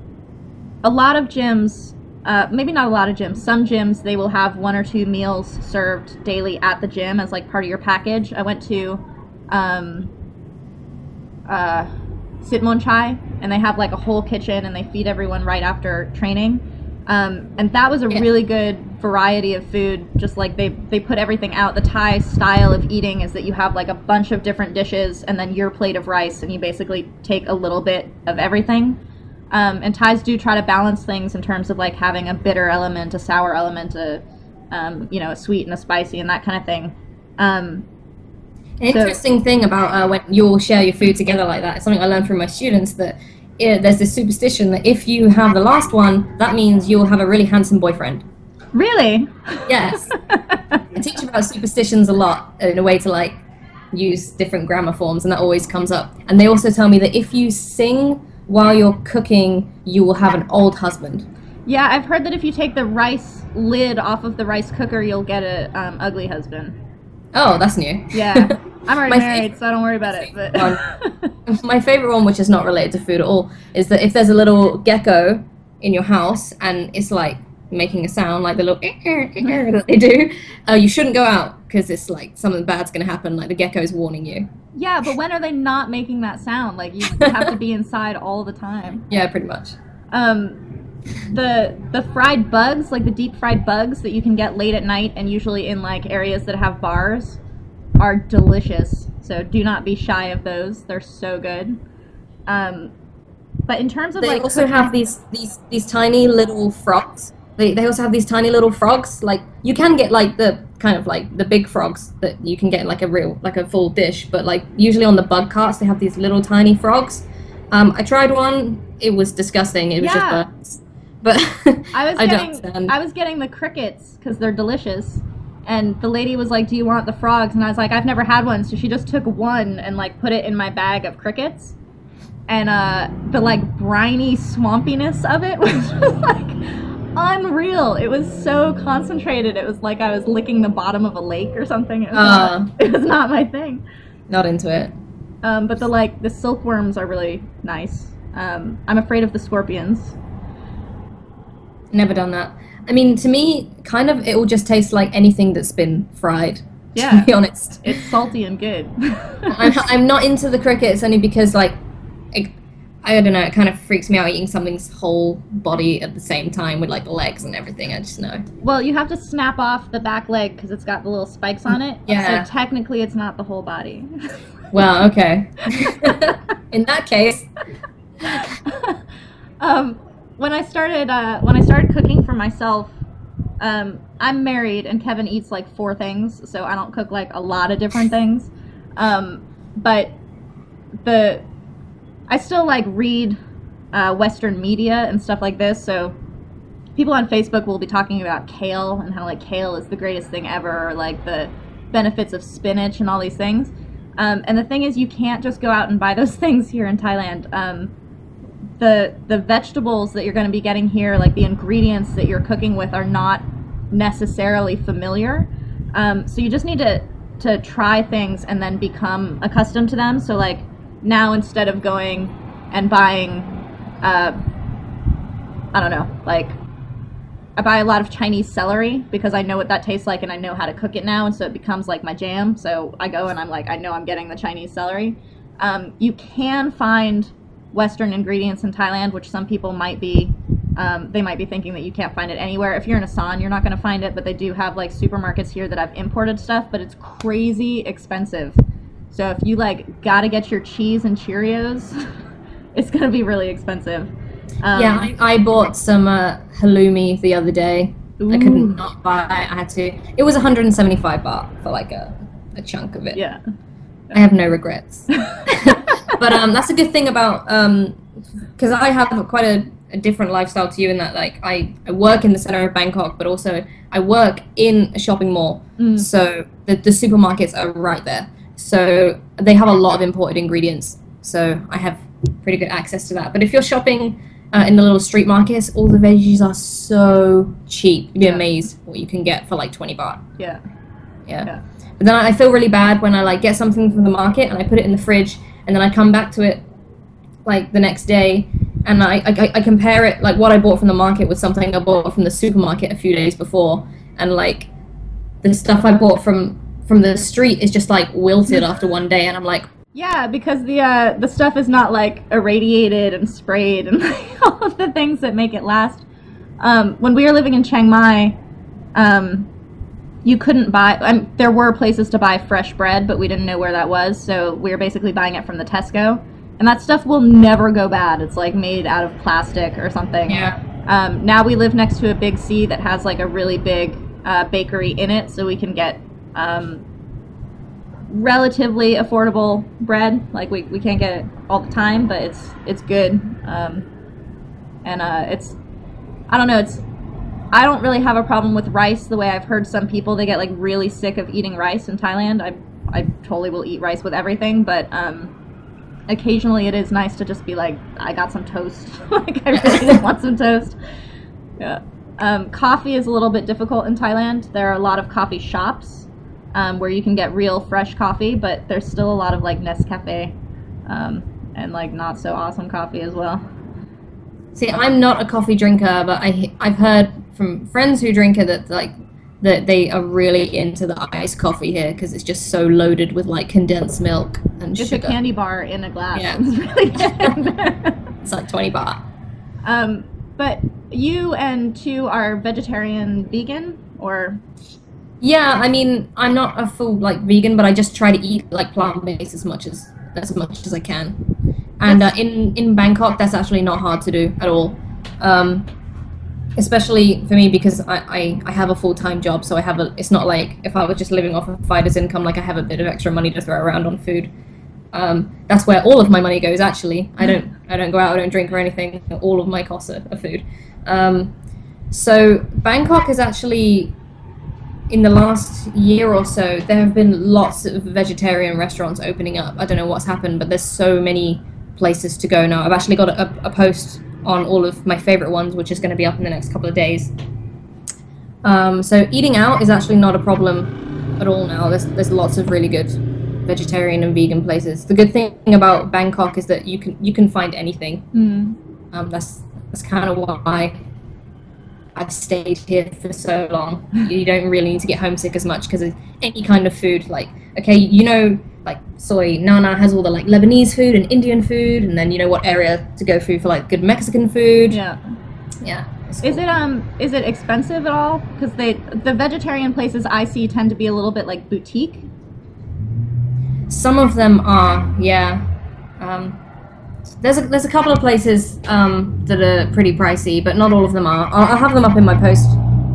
a lot of gyms, uh, maybe not a lot of gyms, some gyms they will have one or two meals served daily at the gym as like part of your package. I went to um, uh, Sitmonchai, and they have like a whole kitchen, and they feed everyone right after training. Um, and that was a Yeah. really good variety of food. Just like they they put everything out. The Thai style of eating is that you have like a bunch of different dishes, and then your plate of rice, and you basically take a little bit of everything. Um, and Thais do try to balance things in terms of like having a bitter element, a sour element, a um, you know, a sweet and a spicy, and that kind of thing. Um, An interesting thing about uh, when you all share your food together like that, it's something I learned from my students that yeah, there's this superstition that if you have the last one, that means you'll have a really handsome boyfriend. really? Yes. I teach about superstitions a lot in a way to like use different grammar forms, and that always comes up. And they also tell me that if you sing while you're cooking, you will have an old husband. Yeah, I've heard that if you take the rice lid off of the rice cooker, you'll get a um, ugly husband. Oh, that's new. Yeah, I'm already My married, so I don't worry about it. But My favorite one, which is not related to food at all, is that if there's a little gecko in your house and it's like making a sound like the little that they do, uh, you shouldn't go out because it's like something bad's gonna happen. Like the gecko's warning you. yeah, but when are they not making that sound? Like you have to be inside all the time. Yeah, pretty much. Um, the the fried bugs, like the deep fried bugs that you can get late at night and usually in like areas that have bars, are delicious. So do not be shy of those. They're so good. Um, but in terms of They like also have these these these tiny little frogs. They, they also have these tiny little frogs. Like you can get like the kind of like the big frogs that you can get in like a real like a full dish, but like usually on the bug carts they have these little tiny frogs. Um, I tried one. It was disgusting. It was Yeah. just burns. But I was I don't getting. I was getting the crickets because they're delicious. And the lady was like, "Do you want the frogs?" And I was like, "I've never had one." So she just took one and like put it in my bag of crickets. And uh, the like briny swampiness of it was just like unreal. It was so concentrated. It was like I was licking the bottom of a lake or something. It was, Uh. not, it was not my thing. not into it. Um, but the like the silkworms are really nice. Um, I'm afraid of the scorpions. Never done that. I mean, to me, kind of, it will just taste like anything that's been fried. Yeah. To be honest, It's salty and good. I'm, I'm not into the crickets only because like, it, I don't know, it kind of freaks me out eating something's whole body at the same time with like the legs and everything. I just know. well, you have to snap off the back leg because it's got the little spikes on it. Yeah. So technically, it's not the whole body. Well, okay. In that case, um, when I started uh, when I started cooking for myself, um, I'm married and Kevin eats like four things, so I don't cook like a lot of different things. Um, but the I still like read uh, Western media and stuff like this, so people on Facebook will be talking about kale and how like kale is the greatest thing ever, or like the benefits of spinach and all these things. Um, and the thing is, you can't just go out and buy those things here in Thailand. Um, the the vegetables that you're going to be getting here, like the ingredients that you're cooking with, are not necessarily familiar. Um, so you just need to to try things and then become accustomed to them. So like now, instead of going and buying, uh, I don't know, like I buy a lot of Chinese celery because I know what that tastes like and I know how to cook it now, and so it becomes like my jam. So I go and I'm like, I know I'm getting the Chinese celery. Um, you can find Western ingredients in Thailand, which some people might be, um, they might be thinking that you can't find it anywhere. If you're in Isan, you're not going to find it, but they do have like supermarkets here that have imported stuff, but it's crazy expensive. So if you like got to get your cheese and Cheerios, it's to be really expensive. Um, yeah, I, I bought some uh, halloumi the other day. I couldn't not buy it. I had to. It was 175 baht for like a, a chunk of it. yeah. I have no regrets. but um, that's a good thing about because I have quite a, a different lifestyle to you in that like I, I work in the center of Bangkok, but also I work in a shopping mall. Mm. So the, the supermarkets are right there. So they have a lot of imported ingredients. So I have pretty good access to that. But if you're shopping uh, in the little street markets, all the veggies are so cheap. You'd be Yeah. amazed what you can get for like 20 baht. Yeah. Yeah. Yeah. But then I feel really bad when I like get something from the market and I put it in the fridge and then I come back to it like the next day and I, I, I compare it like what I bought from the market with something I bought from the supermarket a few days before and like the stuff I bought from from the street is just like wilted after one day and I'm like Yeah, because the uh, the stuff is not like irradiated and sprayed and like, all of the things that make it last. Um, when we were living in Chiang Mai, um, you couldn't buy. Um, there were places to buy fresh bread, but we didn't know where that was, so we were basically buying it from the Tesco. And that stuff will never go bad. It's like made out of plastic or something. yeah Um, now we live next to a Big C that has like a really big uh, bakery in it, so we can get um, relatively affordable bread. Like we, we can't get it all the time, but it's it's good. Um, and uh, it's I don't know. It's I don't really have a problem with rice the way I've heard some people they get like really sick of eating rice in Thailand. I I totally will eat rice with everything, but um, occasionally it is nice to just be like I got some toast. like I really want some toast. Yeah. Um, coffee is a little bit difficult in Thailand. There are a lot of coffee shops um, where you can get real fresh coffee, but there's still a lot of like Nescafe um, and like not so awesome coffee as well. see I'm not a coffee drinker but I I've heard from friends who drink it that like that they are really into the iced coffee here because it's just so loaded with like condensed milk and Just sugar a candy bar in a glass. Yeah. It's really it's like 20 baht um, but you and two are vegetarian, vegan, or Yeah, I mean, I'm not a full like vegan, but I just try to eat like plant based as much as as much as I can. And uh, in in Bangkok, that's actually not hard to do at all. Um, especially for me because I, I, I have a full time job, so I have a. It's not like if I was just living off of fighter's income, like I have a bit of extra money to throw around on food. Um, that's where all of my money goes. Actually, I don't I don't go out, I don't drink or anything. All of my costs are, are food. Um, so Bangkok is actually in the last year or so, there have been lots of vegetarian restaurants opening up. I don't know what's happened, but there's so many places to go now. I've actually got a, a post on all of my favorite ones, which is going to be up in the next couple of days. Um, so eating out is actually not a problem at all now. There's there's lots of really good vegetarian and vegan places. The good thing about Bangkok is that you can you can find anything. mm, Um, that's that's kind of why I've stayed here for so long. You don't really need to get homesick as much because any kind of food, like okay, you know, like Soi Nana has all the like Lebanese food and Indian food, and then you know what area to go through for like good Mexican food. Yeah. Yeah. it's Is it um is it expensive at all? Because they the vegetarian places I see tend to be a little bit like boutique. Some of them are, yeah. Um, there's a, there's a couple of places um, that are pretty pricey, but not all of them are. I'll, I'll have them up in my post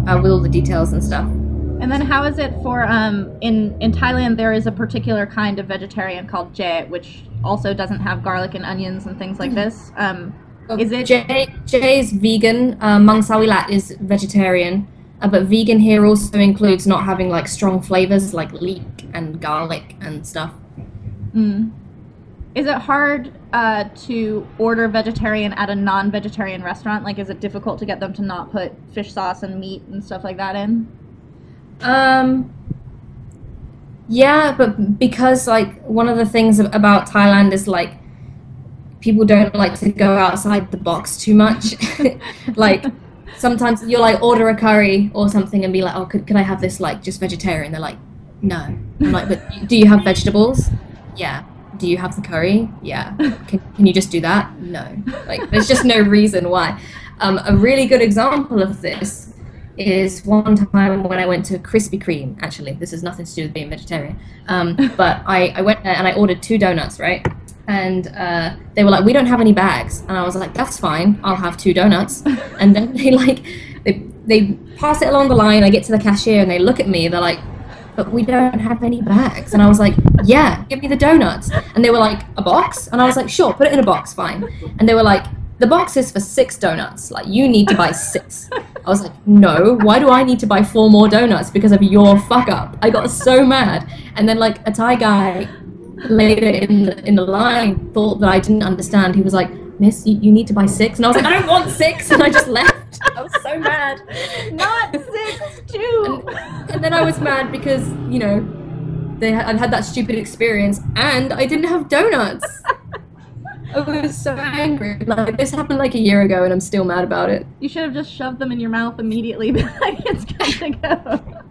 uh, with all the details and stuff. And then how is it for um in in Thailand there is a particular kind of vegetarian called jae which also doesn't have garlic and onions and things like this. Um Is it- Jay, Jay's vegan. Uh, Mangsawirat is vegetarian, uh, but vegan here also includes not having like strong flavors like leek and garlic and stuff. mm. Is it hard uh, to order vegetarian at a non-vegetarian restaurant? Like, is it difficult to get them to not put fish sauce and meat and stuff like that in? Um. Yeah, but because like one of the things about Thailand is like people don't like to go outside the box too much. like sometimes you'll like order a curry or something and be like, "Oh, could, could I have this like just vegetarian?" They're like, "No." I'm like, "But do you have vegetables?" Yeah. Do you have the curry? Yeah. Can, can you just do that? No. Like, there's just no reason why. Um, a really good example of this is one time when I went to Krispy Kreme. Actually, this has nothing to do with being vegetarian. Um, but I, I went there and I ordered two donuts, right? And uh, they were like, "We don't have any bags," and I was like, "That's fine. I'll have two donuts." And then they like they they pass it along the line. I get to the cashier and they look at me. They're like, "But we don't have any bags." And I was like, "Yeah, give me the donuts." And they were like, "A box?" And I was like, "Sure, put it in a box, fine." And they were like, "The box is for six donuts. Like you need to buy six. I was like, "No, why do I need to buy four more donuts because of your fuck up?" I got so mad. And then like a Thai guy later in the, in the line thought that I didn't understand. He was like, "Miss, you, you need to buy six. and I was like, "I don't want six. and I just left. I was so mad. Not six, two. And then I was mad because you know they had, I'd had that stupid experience and I didn't have donuts. I was so angry. Like this happened like a year ago, and I'm still mad about it. You should have just shoved them in your mouth immediately. Be like, it's good to go.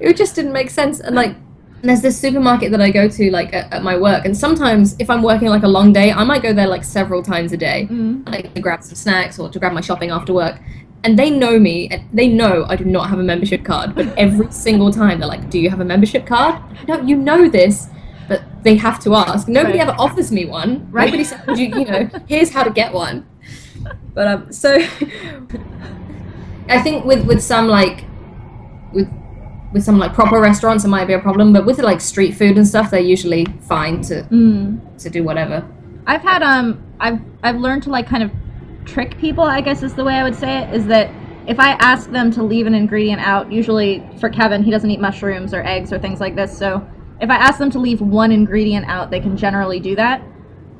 it just didn't make sense. And like, there's this supermarket that I go to like at, at my work, and sometimes if I'm working like a long day, I might go there like several times a day, Mm. like to grab some snacks or to grab my shopping after work. And they know me, and they know I do not have a membership card. But every single time they're like, "Do you have a membership card?" No, you know this, but they have to ask. Nobody Right. ever offers me one. Right. Nobody says, "You, you know, here's how to get one." But um, so I think with with some like with with some like proper restaurants it might be a problem, but with like street food and stuff, they're usually fine to Mm. to do whatever. I've had um I've I've learned to like kind of trick people, I guess is the way I would say it, is that if I ask them to leave an ingredient out, usually for Kevin, he doesn't eat mushrooms or eggs or things like this, so if I ask them to leave one ingredient out, they can generally do that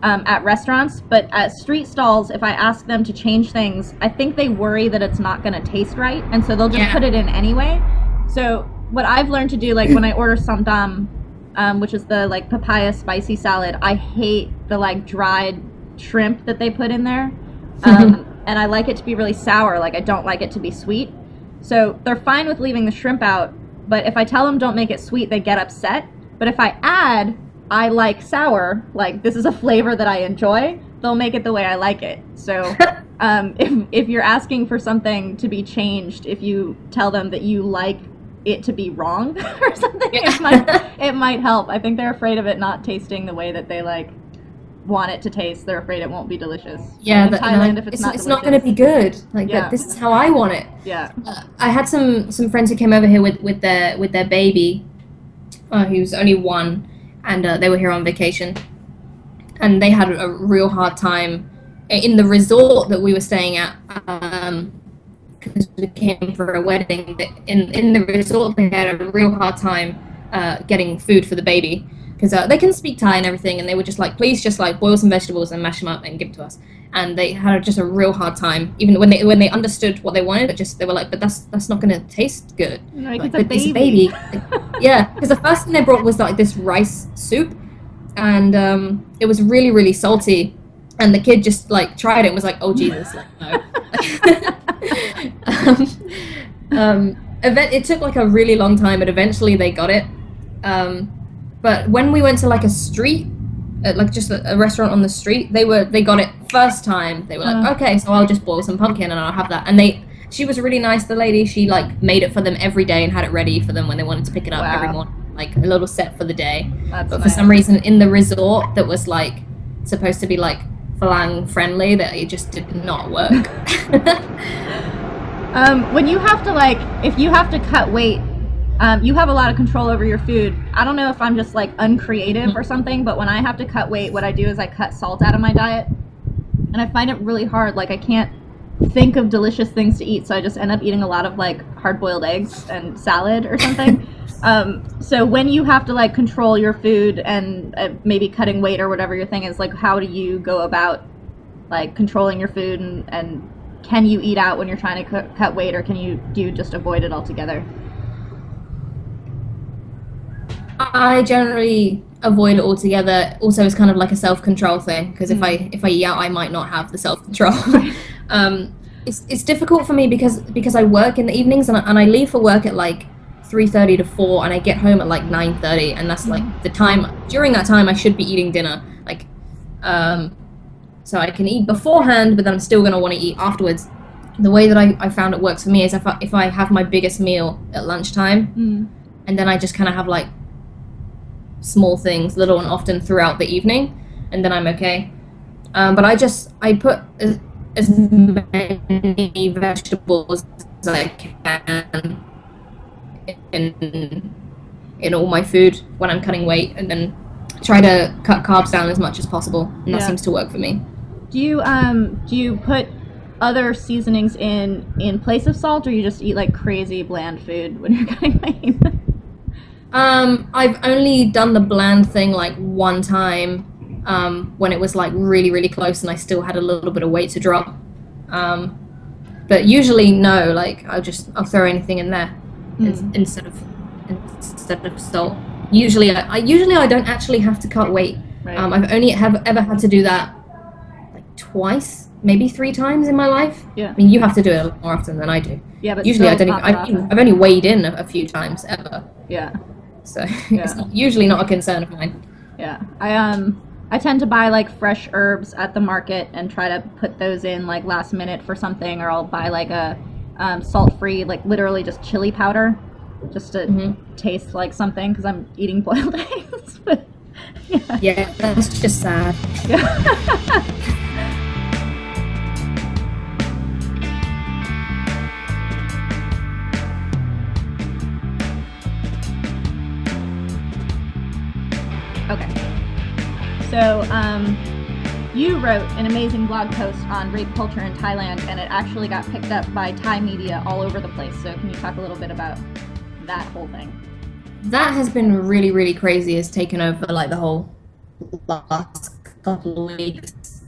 um, at restaurants. But at street stalls, if I ask them to change things, I think they worry that it's not going to taste right, and so they'll just Yeah. put it in anyway. So what I've learned to do, like when I order som tam, um, which is the like papaya spicy salad, I hate the like dried shrimp that they put in there, um, and I like it to be really sour. Like I don't like it to be sweet. So they're fine with leaving the shrimp out, but if I tell them don't make it sweet, they get upset. But if I add, I like sour, like this is a flavor that I enjoy, they'll make it the way I like it. So um, if, if you're asking for something to be changed, if you tell them that you like it to be wrong or something, it might, it might help. I think they're afraid of it not tasting the way that they like want it to taste. They're afraid it won't be delicious. Yeah, but Thailand, no, if it's, it's, not, it's not going to be good. Like Yeah. that, this is how I want it. Yeah. Uh, I had some some friends who came over here with with their with their baby, uh, was only one, and uh, they were here on vacation, and they had a real hard time in the resort that we were staying at. Um, because we came for a wedding. In in the resort, they had a real hard time uh, getting food for the baby because uh, they can speak Thai and everything, and they were just like, please, just like boil some vegetables and mash them up and give it to us. And they had just a real hard time, even when they when they understood what they wanted. But just they were like, but that's that's not going to taste good. Like, Like, it's a baby. Yeah, because the first thing they brought was like this rice soup, and um, it was really really salty. And the kid just like tried it and was like, "Oh Jesus, like no." um, um, event, it took like a really long time, but eventually they got it. Um, but when we went to like a street, uh, like just a, a restaurant on the street, they were they got it first time. They were like, Uh. "Okay, so I'll just boil some pumpkin and I'll have that." And they, she was really nice. The lady, she like made it for them every day and had it ready for them when they wanted to pick it up every morning, like a little set for the day. That's But for some reason, in the resort that was like supposed to be like Farang friendly, that it just did not work. Um, when you have to like, if you have to cut weight, um, you have a lot of control over your food. I don't know if I'm just like uncreative or something, but when I have to cut weight, what I do is I cut salt out of my diet, and I find it really hard. Like I can't think of delicious things to eat, so I just end up eating a lot of like hard-boiled eggs and salad or something. um, so when you have to like control your food and uh, maybe cutting weight or whatever your thing is, like how do you go about like controlling your food and, and can you eat out when you're trying to cu- cut weight or can you do you just avoid it altogether I generally avoid it altogether. Also, it's kind of like a self control thing because if I if I eat out, I might not have the self control. um, it's it's difficult for me because because I work in the evenings and I, and I leave for work at like three thirty to four, and I get home at like nine thirty, and that's like the time during that time I should be eating dinner. Like, um, so I can eat beforehand, but then I'm still gonna want to eat afterwards. The way that I, I found it works for me is if I, if I have my biggest meal at lunchtime, mm. and then I just kind of have like small things, little and often throughout the evening, and then I'm okay. Um, but I just I put as, many vegetables as I can in in all my food when I'm cutting weight, and then try to cut carbs down as much as possible, and that Yeah. seems to work for me. do you um do you put other seasonings in in place of salt or you just eat like crazy bland food when you're cutting weight Um, I've only done the bland thing like one time um, when it was like really, really close and I still had a little bit of weight to drop. Um, but usually, no, like I'll just I'll throw anything in there Mm. instead of instead of salt. Usually, I, I usually I don't actually have to cut weight. right Um, I've only have ever had to do that like twice, maybe three times in my life. yeah I mean, you have to do it more often than I do. yeah but Usually, I don't. Even, I've, I've only weighed in a, a few times ever. yeah So Yeah. it's not, usually not a concern of mine. Yeah, I um I tend to buy like fresh herbs at the market and try to put those in like last minute for something, or I'll buy like a um, salt free, like literally just chili powder, just to Mhm. taste like something because I'm eating boiled eggs. but yeah, Yeah, that's just sad. yeah. So, um, you wrote an amazing blog post on rape culture in Thailand, and it actually got picked up by Thai media all over the place. So, can you talk a little bit about that whole thing? That has been really, really crazy. Has taken over like the whole last couple of weeks.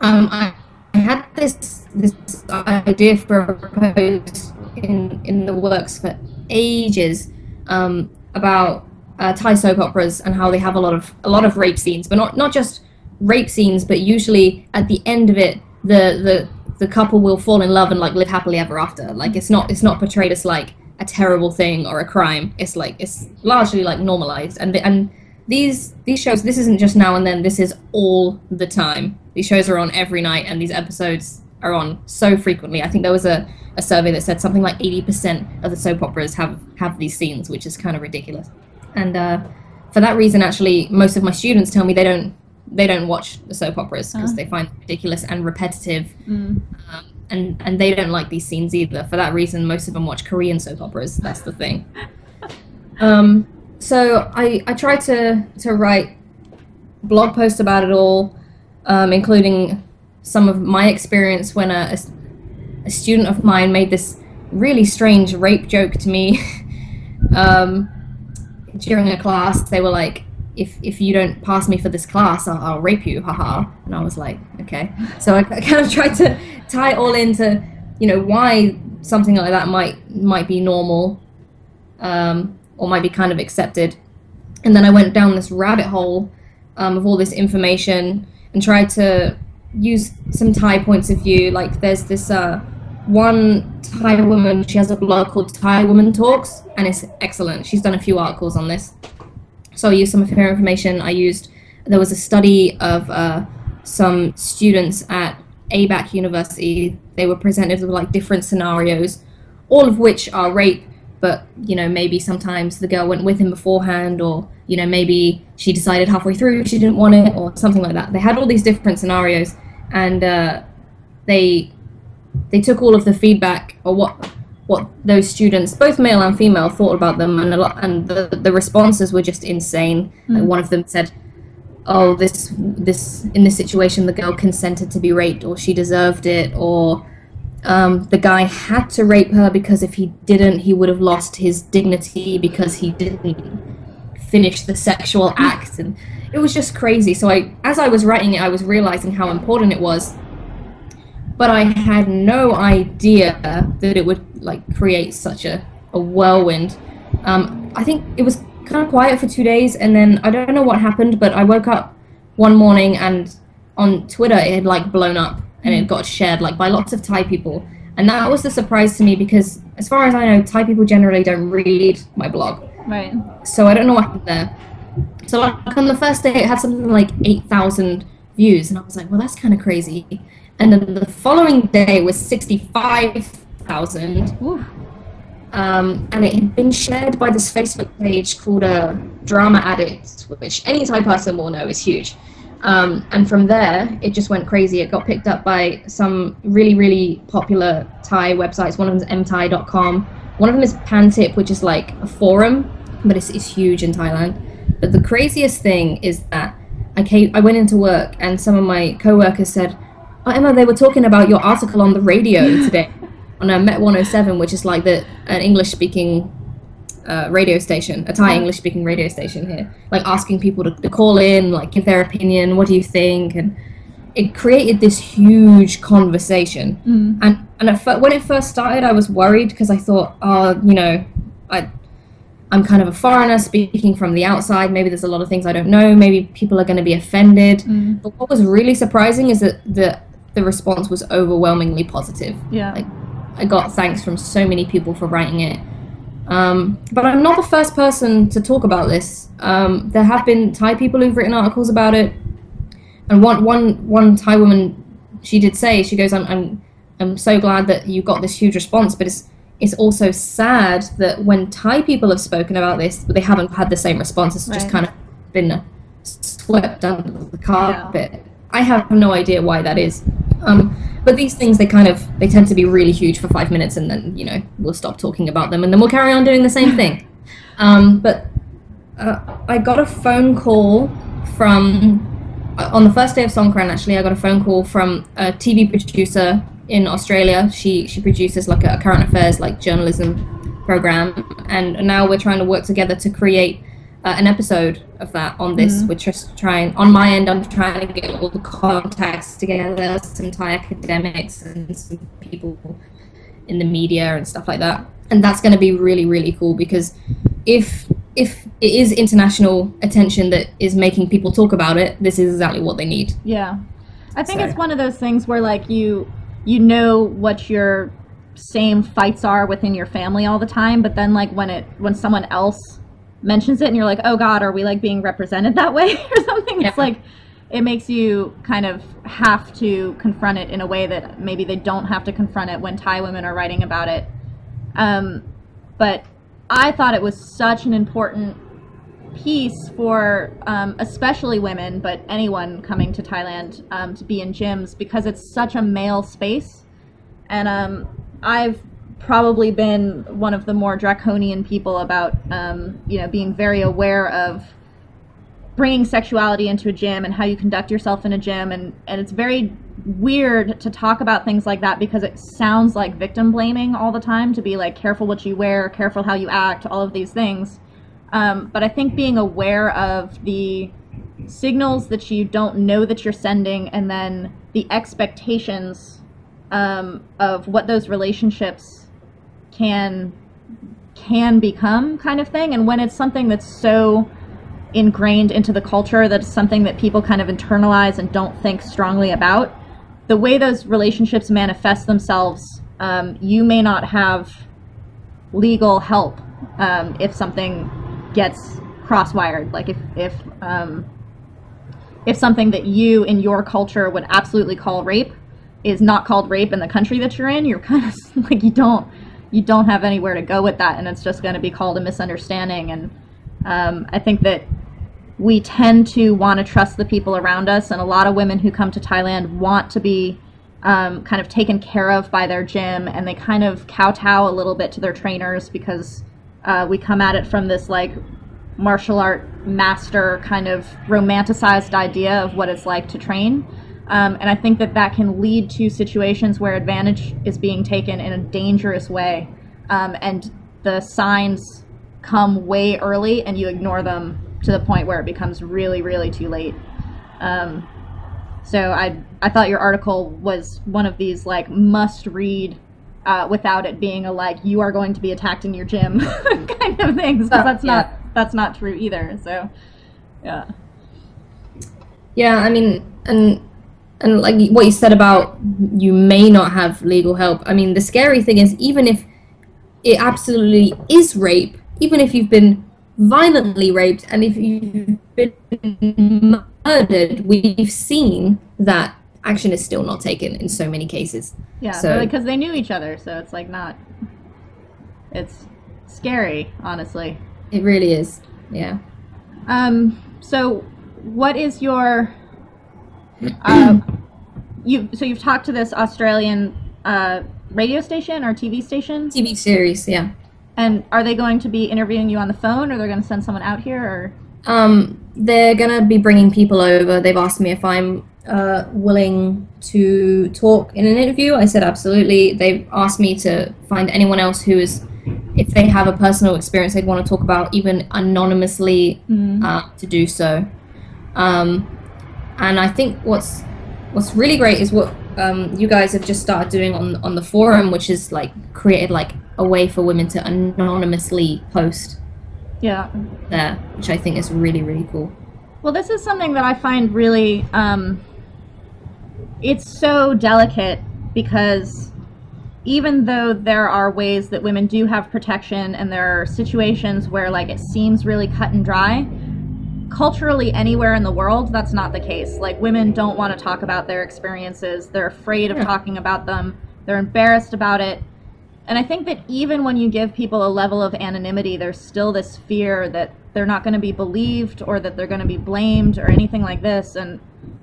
Um, I, I had this this idea for a post in in the works for ages um, about uh, Thai soap operas and how they have a lot of a lot of rape scenes, but not not just rape scenes, but usually at the end of it, the the the couple will fall in love and like live happily ever after. Like it's not it's not portrayed as like a terrible thing or a crime. It's like it's largely like normalized and the, and these these shows this isn't just now and then this is all the time these shows are on every night and these episodes are on so frequently i think there was a, a survey that said something like 80% of the soap operas have have these scenes which is kind of ridiculous and uh, for that reason actually most of my students tell me they don't they don't watch the soap operas because Huh. they find it ridiculous and repetitive Mm. um, and and they don't like these scenes either. For that reason, most of them watch Korean soap operas. That's the thing. Um, so I I tried to to write blog posts about it all, um, including some of my experience when a, a, a student of mine made this really strange rape joke to me um, during a class. They were like. If, if you don't pass me for this class, I'll, I'll rape you, haha. And I was like, okay. So I kind of tried to tie all into, you know, why something like that might might be normal, um, or might be kind of accepted. And then I went down this rabbit hole um, of all this information and tried to use some Thai points of view. Like there's this uh, one Thai woman, she has a blog called Thai Woman Talks, and it's excellent. She's done a few articles on this. So I used some of her information. I used, there was a study of uh, some students at ABAC University. They were presented with like different scenarios, all of which are rape, but you know, maybe sometimes the girl went with him beforehand, or you know, maybe she decided halfway through she didn't want it, or something like that. They had all these different scenarios, and uh, they they took all of the feedback or what what those students, both male and female, thought about them, and a lot, and the the responses were just insane. Mm. Like one of them said, "Oh, this this in this situation, the girl consented to be raped, or she deserved it, or um, the guy had to rape her because if he didn't, he would have lost his dignity because he didn't finish the sexual act." And it was just crazy. So I, as I was writing it, I was realizing how important it was but I had no idea that it would like create such a, a whirlwind. Um, I think it was kind of quiet for two days, and then I don't know what happened, but I woke up one morning and on Twitter it had like blown up and it got shared like by lots of Thai people, and that was the surprise to me because as far as I know, Thai people generally don't read my blog, Right. so I don't know what happened there. So like on the first day, it had something like eight thousand views, and I was like, well, that's kind of crazy. And then the following day was sixty-five thousand, um, and it had been shared by this Facebook page called uh, Drama Addict, which any Thai person will know is huge. Um, and from there, it just went crazy. It got picked up by some really, really popular Thai websites. One of them is mthai.com. One of them is Pantip, which is like a forum, but it's, it's huge in Thailand. But the craziest thing is that I came, I went into work, and some of my coworkers said, "Oh, Emma, they were talking about your article on the radio today on a Met 107, which is like the an English-speaking uh, radio station, a Thai English-speaking radio station here, like asking people to, to call in, like give their opinion, what do you think, and it created this huge conversation. Mm. And and when it first started, I was worried because I thought, oh, you know, I. I'm kind of a foreigner speaking from the outside. Maybe there's a lot of things I don't know. Maybe people are going to be offended. Mm. But what was really surprising is that the the response was overwhelmingly positive. Yeah. Like, I got thanks from so many people for writing it. Um, but I'm not the first person to talk about this. Um, there have been Thai people who've written articles about it, and one one one Thai woman, she did say she goes, "I'm I'm I'm so glad that you got this huge response, but it's it's also sad that when Thai people have spoken about this, they haven't had the same response. It's just kind of been swept under the carpet. I have no idea why that is. Um, but these things, they kind of, they tend to be really huge for five minutes, and then you know we'll stop talking about them, and then we'll carry on doing the same thing. Um, but uh, I got a phone call from uh, on the first day of Songkran. Actually, I got a phone call from a TV producer in Australia. She she produces like a, current affairs like journalism program, and now we're trying to work together to create uh, an episode of that on this. We're just trying on my end. I'm trying to get all the contacts together, some Thai academics and some people in the media and stuff like that. And that's going to be really really cool because if if it is international attention that is making people talk about it, this is exactly what they need. Yeah. I think So- it's one of those things where like you you know what your same fights are within your family all the time, but then like when it when someone else mentions it and you're like, "Oh god, are we like being represented that way or something?" It's like it makes you kind of have to confront it in a way that maybe they don't have to confront it when Thai women are writing about it. Um, but I thought it was such an important piece for um, especially women, but anyone coming to Thailand um, to be in gyms because it's such a male space. And um, I've probably been one of the more draconian people about, um, you know, being very aware of bringing sexuality into a gym and how you conduct yourself in a gym. And, and it's very weird to talk about things like that because it sounds like victim blaming all the time to be like, careful what you wear, careful how you act, all of these things. Um, but I think being aware of the signals that you don't know that you're sending and then the expectations um, of what those relationships can can become kind of thing. And when it's something that's so ingrained into the culture that's something that people kind of internalize and don't think strongly about the way those relationships manifest themselves um, you may not have legal help um, if something gets crosswired. Like if if um, if something that you in your culture would absolutely call rape is not called rape in the country that you're in you're kind of like you don't you don't have anywhere to go with that and it's just going to be called a misunderstanding. And um, i think that we tend to want to trust the people around us and a lot of women who come to thailand want to be um, kind of taken care of by their gym and they kind of kowtow a little bit to their trainers because uh, we come at it from this like martial art master kind of romanticized idea of what it's like to train um, and I think that that can lead to situations where advantage is being taken in a dangerous way. Um, and the signs come way early and you ignore them to the point where it becomes really, really too late. Um, so I, I thought your article was one of these like must read uh, without it being a like you are going to be attacked in your gym kind of things because that's yeah. not that's not true either. So yeah. Yeah, I mean, and and like what you said about you may not have legal help. I mean, the scary thing is even if it absolutely is rape, even if you've been violently raped and if you've been murdered, we've seen that action is still not taken in so many cases. Yeah, So- because they knew each other, so it's like not. It's scary, honestly. It really is. Yeah. Um. So, what is your? Uh, you so you've talked to this Australian uh, radio station or TV station, TV series, yeah. and are they going to be interviewing you on the phone, or they're going to send someone out here, or? Um, they're gonna be bringing people over. They've asked me if I'm uh, willing to talk in an interview. I said absolutely. They've asked me to find anyone else who is, if they have a personal experience they'd want to talk about, even anonymously, uh, to do so. Um, and I think what's what's really great is what um, you guys have just started doing on on the forum, which is like created like a way for women to anonymously post Yeah. there, which I think is really really cool. Well, this is something that I find really um, it's so delicate because even though there are ways that women do have protection and there are situations where like it seems really cut and dry culturally anywhere in the world that's not the case. Like women don't want to talk about their experiences. They're afraid of Yeah. talking about them. They're embarrassed about it. And i think that even when you give people a level of anonymity there's still this fear that they're not going to be believed or that they're going to be blamed or anything like this. And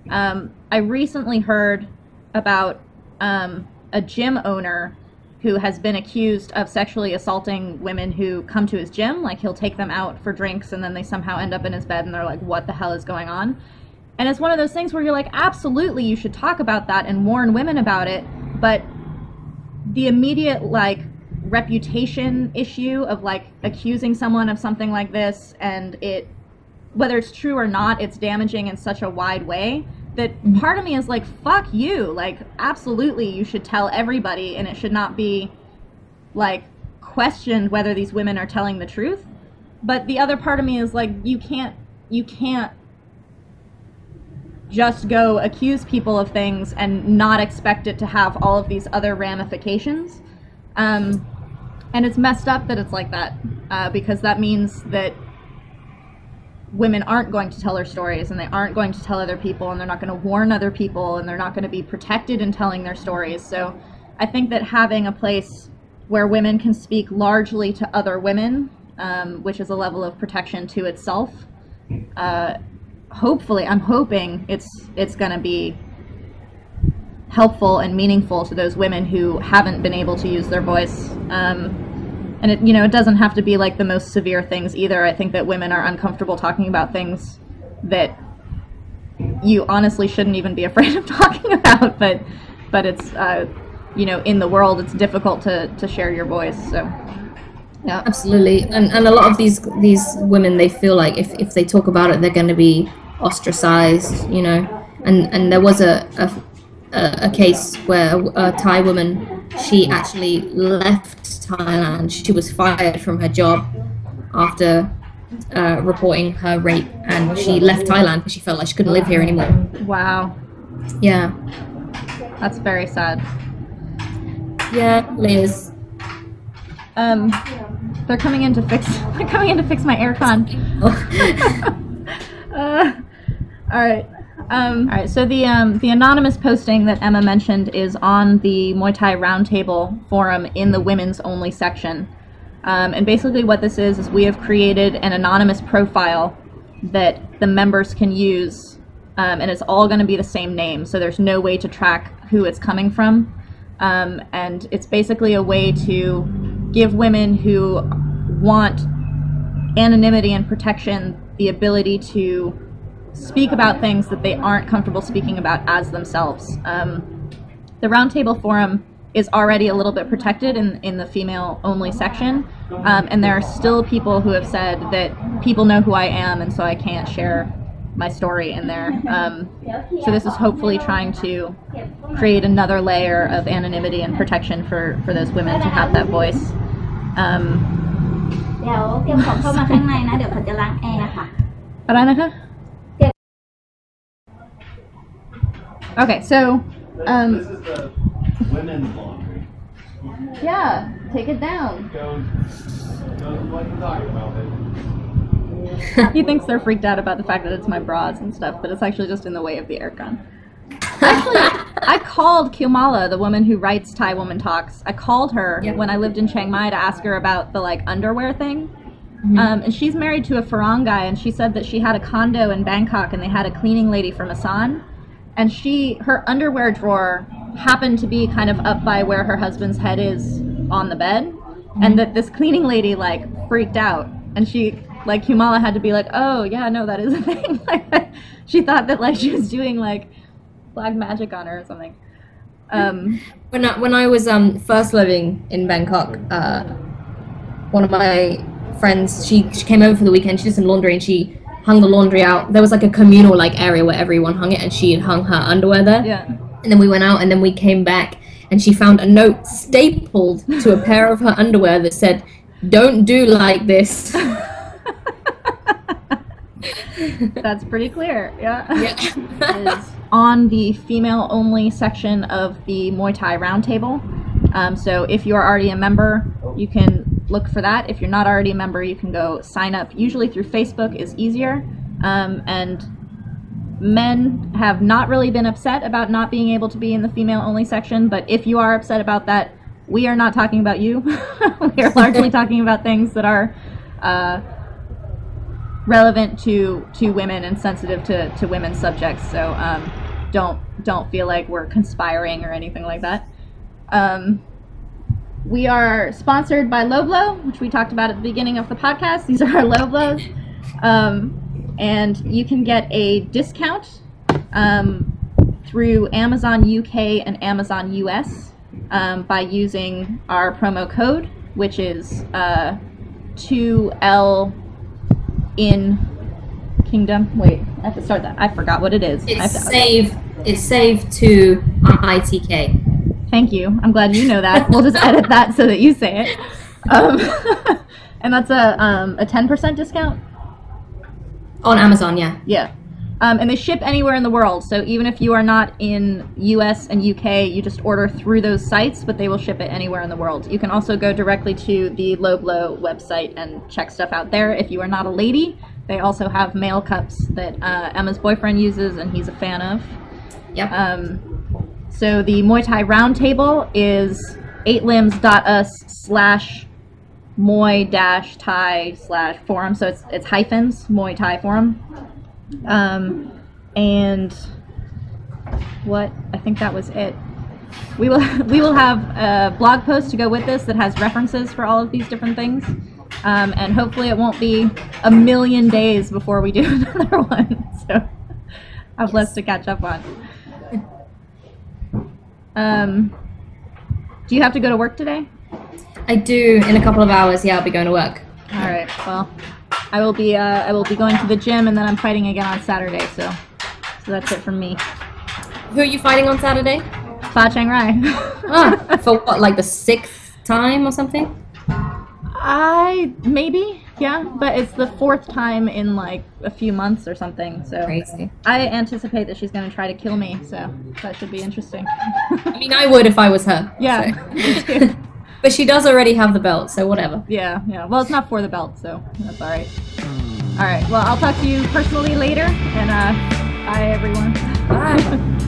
um, i recently heard about um, a gym owner who has been accused of sexually assaulting women who come to his gym. Like he'll take them out for drinks and then they somehow end up in his bed and they're like, what the hell is going on? And it's one of those things where you're like, absolutely, you should talk about that and warn women about it. But the immediate, like, reputation issue of, like, accusing someone of something like this and it, whether it's true or not, it's damaging in such a wide way that part of me is like, fuck you. Like, absolutely, you should tell everybody, and it should not be like questioned whether these women are telling the truth. But the other part of me is like, you can't, you can't just go accuse people of things and not expect it to have all of these other ramifications. Um, and it's messed up that it's like that uh, because that means that women aren't going to tell their stories and they aren't going to tell other people and they're not going to warn other people and they're not going to be protected in telling their stories. So I think that having a place where women can speak largely to other women, um, which is a level of protection to itself, uh, hopefully, I'm hoping it's it's going to be helpful and meaningful to those women who haven't been able to use their voice. Um, and it you know it doesn't have to be like the most severe things either. I think that women are uncomfortable talking about things that you honestly shouldn't even be afraid of talking about. But but it's uh, you know in the world it's difficult to to share your voice so. Yeah Absolutely, and and a lot of these these women they feel like if, if they talk about it they're going to be ostracized, you know. And and there was a a, a- a case where a, Thai woman she actually left Thailand. She was fired from her job after uh, reporting her rape, and she left Thailand because she felt like she couldn't live here anymore. Wow, Yeah, that's very sad. yeah, Liz. Um, they're coming in to fix. They're coming in to fix my aircon. uh, all right. Um, all right. So the um, the anonymous posting that Emma mentioned is on the Muay Thai Roundtable forum in the women's only section. Um, and basically, what this is is we have created an anonymous profile that the members can use, um, and it's all going to be the same name. So there's no way to track who it's coming from. Um, and it's basically a way to give women who want anonymity and protection the ability to speak about things that they aren't comfortable speaking about as themselves. Um, the Roundtable Forum is already a little bit protected in, in the female only section, um, and there are still people who have said that people know who I am, and so I can't share my story in there. Um, so this is hopefully trying to create another layer of anonymity and protection for, for those women to have that voice. Um, เดี๋ยวเตรียมของเข้ามาข้างในนะ เดี๋ยวเขาจะล้างแอร์ค่ะ อะไรนะคะ Okay, so um, This is the women's laundry. yeah, take it down. Goes, goes like you're talking about it. he thinks they're freaked out about the fact that it's my bras and stuff, but it's actually just in the way of the aircon. Actually, I called Kaewmala, the woman who writes Thai Woman Talks. I called her Yep. when I lived in Chiang Mai to ask her about the like underwear thing. Um, and she's married to a Farang guy, and she said that she had a condo in Bangkok, and they had a cleaning lady from Isan, and she her underwear drawer happened to be kind of up by where her husband's head is on the bed, and that this cleaning lady like freaked out, and she like Kaewmala had to be like, oh yeah, no, that is a thing. like, she thought that like she was doing like black magic on her or something. Um, When I, when I was um, first living in Bangkok, uh, one of my friends she, she came over for the weekend. She did some laundry and she hung the laundry out. There was like a communal like area where everyone hung it, and she had hung her underwear there. yeah. And then we went out, and then we came back, and she found a note stapled to a pair of her underwear that said, "Don't do like this." That's pretty clear. Yeah. yeah. is on the female only section of the Muay Thai Roundtable. Um, so if you are already a member, you can look for that. If you're not already a member, you can go sign up. Usually through Facebook is easier. Um, and men have not really been upset about not being able to be in the female only section, but if you are upset about that, we are not talking about you. we are largely talking about things that are uh, relevant to to women and sensitive to, to women's subjects. So um, don't don't feel like we're conspiring or anything like that. Um, we are sponsored by Lobloo, which we talked about at the beginning of the podcast. These are our Lobloos, um, and you can get a discount um, through Amazon UK and Amazon US um, by using our promo code, which is uh, 2L in Kingdom. Wait, I have to start that. I forgot what it is. I It's to- save. It's save to ITK. Thank you. I'm glad you know that. We'll just edit that so that you say it. Um, and that's a um, a 10% discount. On Amazon, yeah. Yeah. Um, and they ship anywhere in the world. So even if you are not in US and UK, you just order through those sites, but they will ship it anywhere in the world. You can also go directly to the Lobloo website and check stuff out there. If you are not a lady, they also have male cups that uh, Emma's boyfriend uses and he's a fan of. Yep. Um, so the Muay Thai Roundtable is eightlimbs.us slash Muay dash Thai slash forum. So it's it's hyphens Muay Thai forum. Um, and what I think that was it. We will we will have a blog post to go with this that has references for all of these different things. Um, and hopefully it won't be a million days before we do another one. So I have less to catch up on. Um, do you have to go to work today? I do in a couple of hours. Yeah, I'll be going to work. All right. Well, I will be. Uh, I will be going to the gym, and then I'm fighting again on Saturday. So, so that's it from me. Who are you fighting on Saturday? Fa Chiang Rai. Ah, for what? Like the sixth time or something? I maybe, yeah, but it's the fourth time in like a few months or something. So Crazy. I anticipate that she's gonna try to kill me. So that should be interesting. I mean, I would if I was her. yeah, so. But she does already have the belt, so whatever. yeah, yeah. Well, it's not for the belt, so that's all right. All right. Well, I'll talk to you personally later, and uh, bye everyone. Bye.